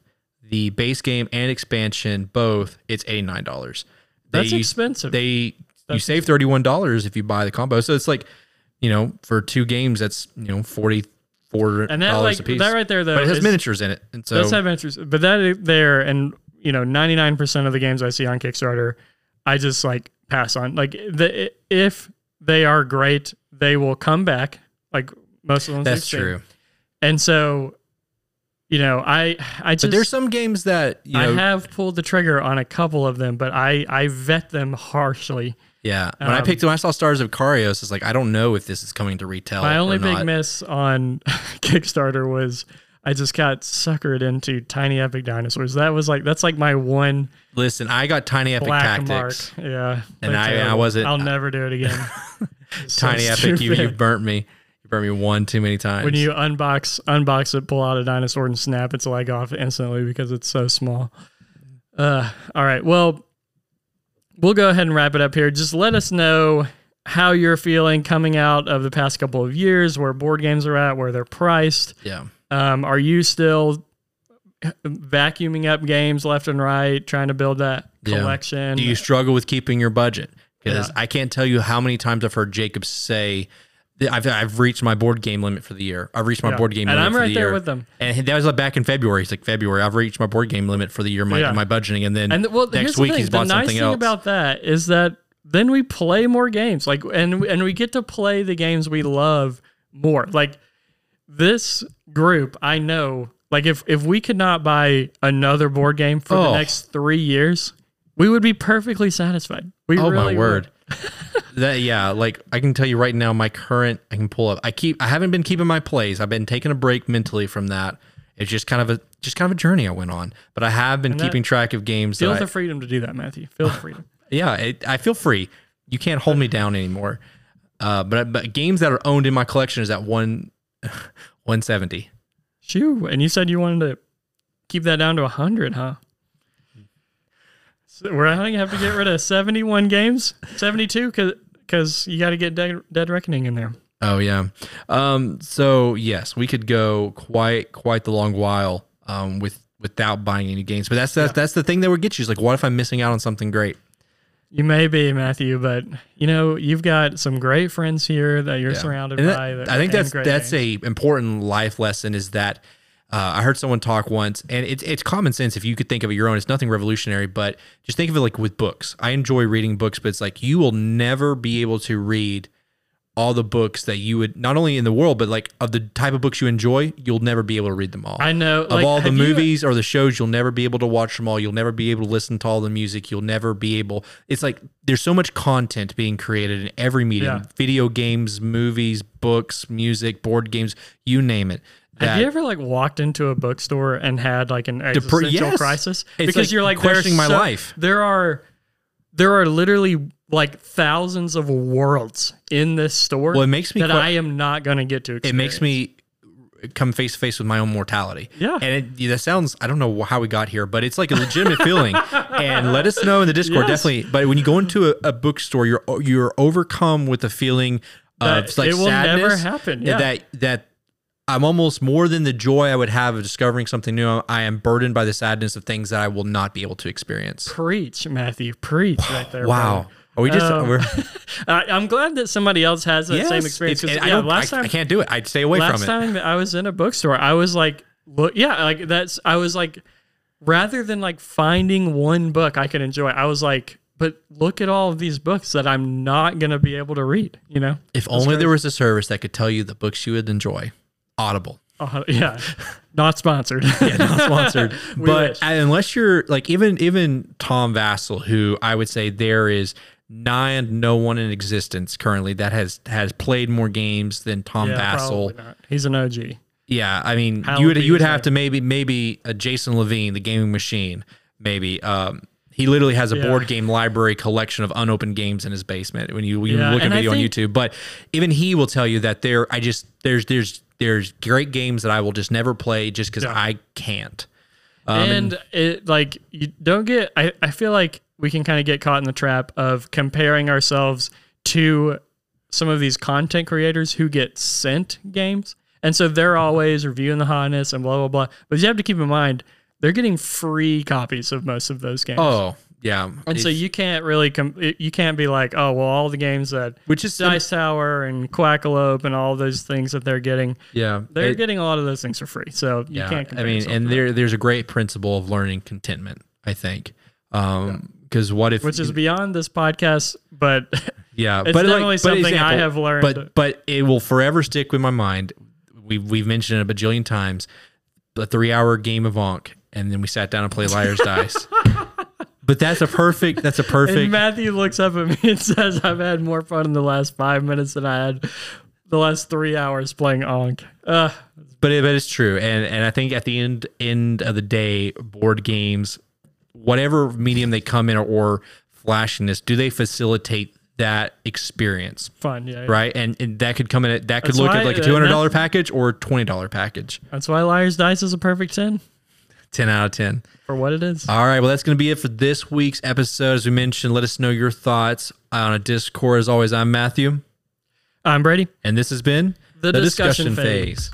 the base game and expansion both, it's eighty nine dollars. That's expensive. They you save thirty one dollars if you buy the combo. So it's like you know for two games that's you know forty four and that like that right there though. but it has is- miniatures in it, and so Does have miniatures, but that there and you know 99% of the games I see on Kickstarter, I just like pass on. Like the if they are great, they will come back. Like most of them. that's true. And so you know, I I just But there's some games that you know. I have pulled the trigger on a couple of them, but I I vet them harshly. yeah, when I um, picked when I saw Stars of Akarios, it's like I don't know if this is coming to retail. My only big not. miss on (laughs) Kickstarter was I just got suckered into Tiny Epic Dinosaurs. That was like that's like my one Listen, I got Tiny Epic black Tactics. mark. Yeah, And I- I wasn't- I'll never do it again. (laughs) It's so Tiny Epic, you, you burnt me. You burnt me one too many times. when you unbox unbox it, pull out a dinosaur and snap its leg off instantly because it's so small. Uh, all right. Well, we'll go ahead and wrap it up here. Just let us know how you're feeling coming out of the past couple of years, where board games are at, where they're priced. yeah. Um, are you still vacuuming up games left and right, trying to build that Yeah. collection? Do you struggle with keeping your budget? Because Yeah. I can't tell you how many times I've heard Jacob say, I've, I've reached my board game limit for the year. I've reached my Yeah. board game and limit And I'm right the there year. with them. and that was like back in February. He's like, February, I've reached my board game limit for the year, my, Yeah. my budgeting. And then And well, here's next the week thing. he's bought the nice something thing else. about that is that then we play more games, like and and we get to play the games we love more. Like this group, I know. Like if if we could not buy another board game for the Oh. next three years, we would be perfectly satisfied. We oh really my word. That yeah, like I can tell you right now, my current I can pull up. I keep I haven't been keeping my plays. I've been taking a break mentally from that. It's just kind of a just kind of a journey I went on. But I have been keeping track of games. Feel That I, the freedom to do that, Matthew. Feel the freedom. yeah, it, I feel free. You can't hold me down anymore. Uh, but but games that are owned in my collection is at one (laughs) one seventy. Shoo! And you said you wanted to keep that down to hundred, huh? So we're going to have to get rid of seventy-one games, seventy-two, because you got to get Dead, Dead Reckoning in there. Oh yeah. Um, so yes, we could go quite quite the long while um, with without buying any games. But that's that's that's the thing that would get you. Is like, what if I'm missing out on something great? You may be Matthew, but you know you've got some great friends here that you're Yeah. surrounded And by. that- I think that's that's games. a important life lesson. Is that uh, I heard someone talk once, and it's it's common sense if you could think of it your own. It's nothing revolutionary, but just think of it like with books. I enjoy reading books, but it's like you will never be able to read all the books that you would not only in the world, but like of the type of books you enjoy. You'll never be able to read them all. I know. of like, all the have you- movies or the shows, you'll never be able to watch them all. You'll never be able to listen to all the music. You'll never be able. It's like there's so much content being created in every medium: Yeah. video games, movies, books, music, board games, you name it. Have you ever like walked into a bookstore and had like an existential yes. crisis? It's because like you're like questioning my so- life. There are there are literally like thousands of worlds in this store Well, it makes me that I am not going to get to. it makes me come face to face with my own mortality. Yeah. And it, that sounds, I don't know how we got here, but it's like a legitimate feeling. (laughs) And let us know in the Discord, Yes. definitely. But when you go into a, a bookstore, you're you're overcome with the feeling That of like it will sadness. never happen, yeah. That that I'm almost more than the joy I would have of discovering something new. I am burdened by the sadness of things that I will not be able to experience. preach, Matthew, preach right there. Wow. brother. Are we just? Um, (laughs) I'm glad that somebody else has that yes, same experience. it's- 'cause, I, yeah, last I, time, I can't do it. I'd stay away from it. Last time that I was in a bookstore, I was like, look, yeah, like that's. I was like, rather than like finding one book I could enjoy, I was like, but look at all of these books that I'm not gonna be able to read. You know? If only there was a service that could tell you the books you would enjoy. Audible. Uh, (laughs) yeah, not sponsored. (laughs) Yeah, not sponsored. (laughs) But wish. unless you're like even even Tom Vasel, who I would say there is nigh no one in existence currently that has has played more games than Tom yeah, Vasel. not. He's an OG. Yeah, I mean, How you would you would have to maybe maybe a Jason Levine, the gaming machine, maybe. Um, he literally has a Yeah. board game library collection of unopened games in his basement. When you when you Yeah, look at video on YouTube, but even he will tell you that there, I just there's there's there's great games that I will just never play just because Yeah. I can't. Um, and it like you don't get I, I feel like we can kind of get caught in the trap of comparing ourselves to some of these content creators who get sent games and so they're always reviewing the hotness and blah blah blah but you have to keep in mind they're getting free copies of most of those games Oh yeah, and so you can't really com- you can't be like oh well all the games that which is Dice Tower and Quackalope and all those things that they're getting yeah they're it- getting a lot of those things for free so you can't I mean, and there there's a great principle of learning contentment. I think. Um, because what if which is beyond this podcast, but (laughs) Yeah, It's but definitely like, something I have learned. But but it will forever stick with my mind. We've we've mentioned it a bajillion times. the three hour game of Ankh, and then we sat down and played Liar's Dice. (laughs) But that's a perfect. That's a (laughs) perfect. And Matthew looks up at me and (laughs) says, "I've had more fun in the last five minutes than I had the last three hours playing Ankh." Uh, but it, but it's true, and and I think at the end end of the day, board games, whatever medium they come in or, or flashiness, do they facilitate that experience? fun, yeah. Right, and, and that could come in. At, that could That's look why- at like a uh, two hundred dollar package or twenty dollar package. That's why Liar's Dice is a perfect ten Ten out of ten. for what it is. All right, well, that's going to be it for this week's episode. As we mentioned, let us know your thoughts on a Discord. As always, I'm Matthew, I'm Brady. and this has been The discussion phase.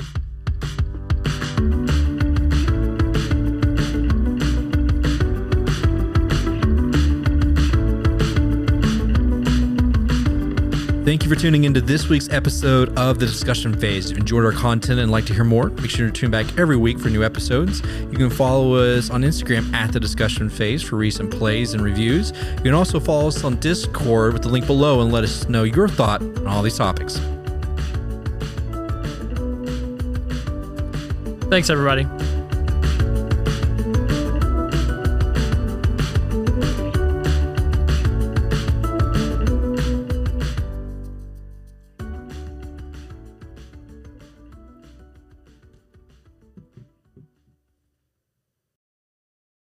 Thank you for tuning into this week's episode of The Discussion Phase. If you enjoyed our content and like to hear more, make sure to tune back every week for new episodes. You can follow us on Instagram at The Discussion Phase for recent plays and reviews. You can also follow us on Discord with the link below and let us know your thought on all these topics. Thanks, everybody.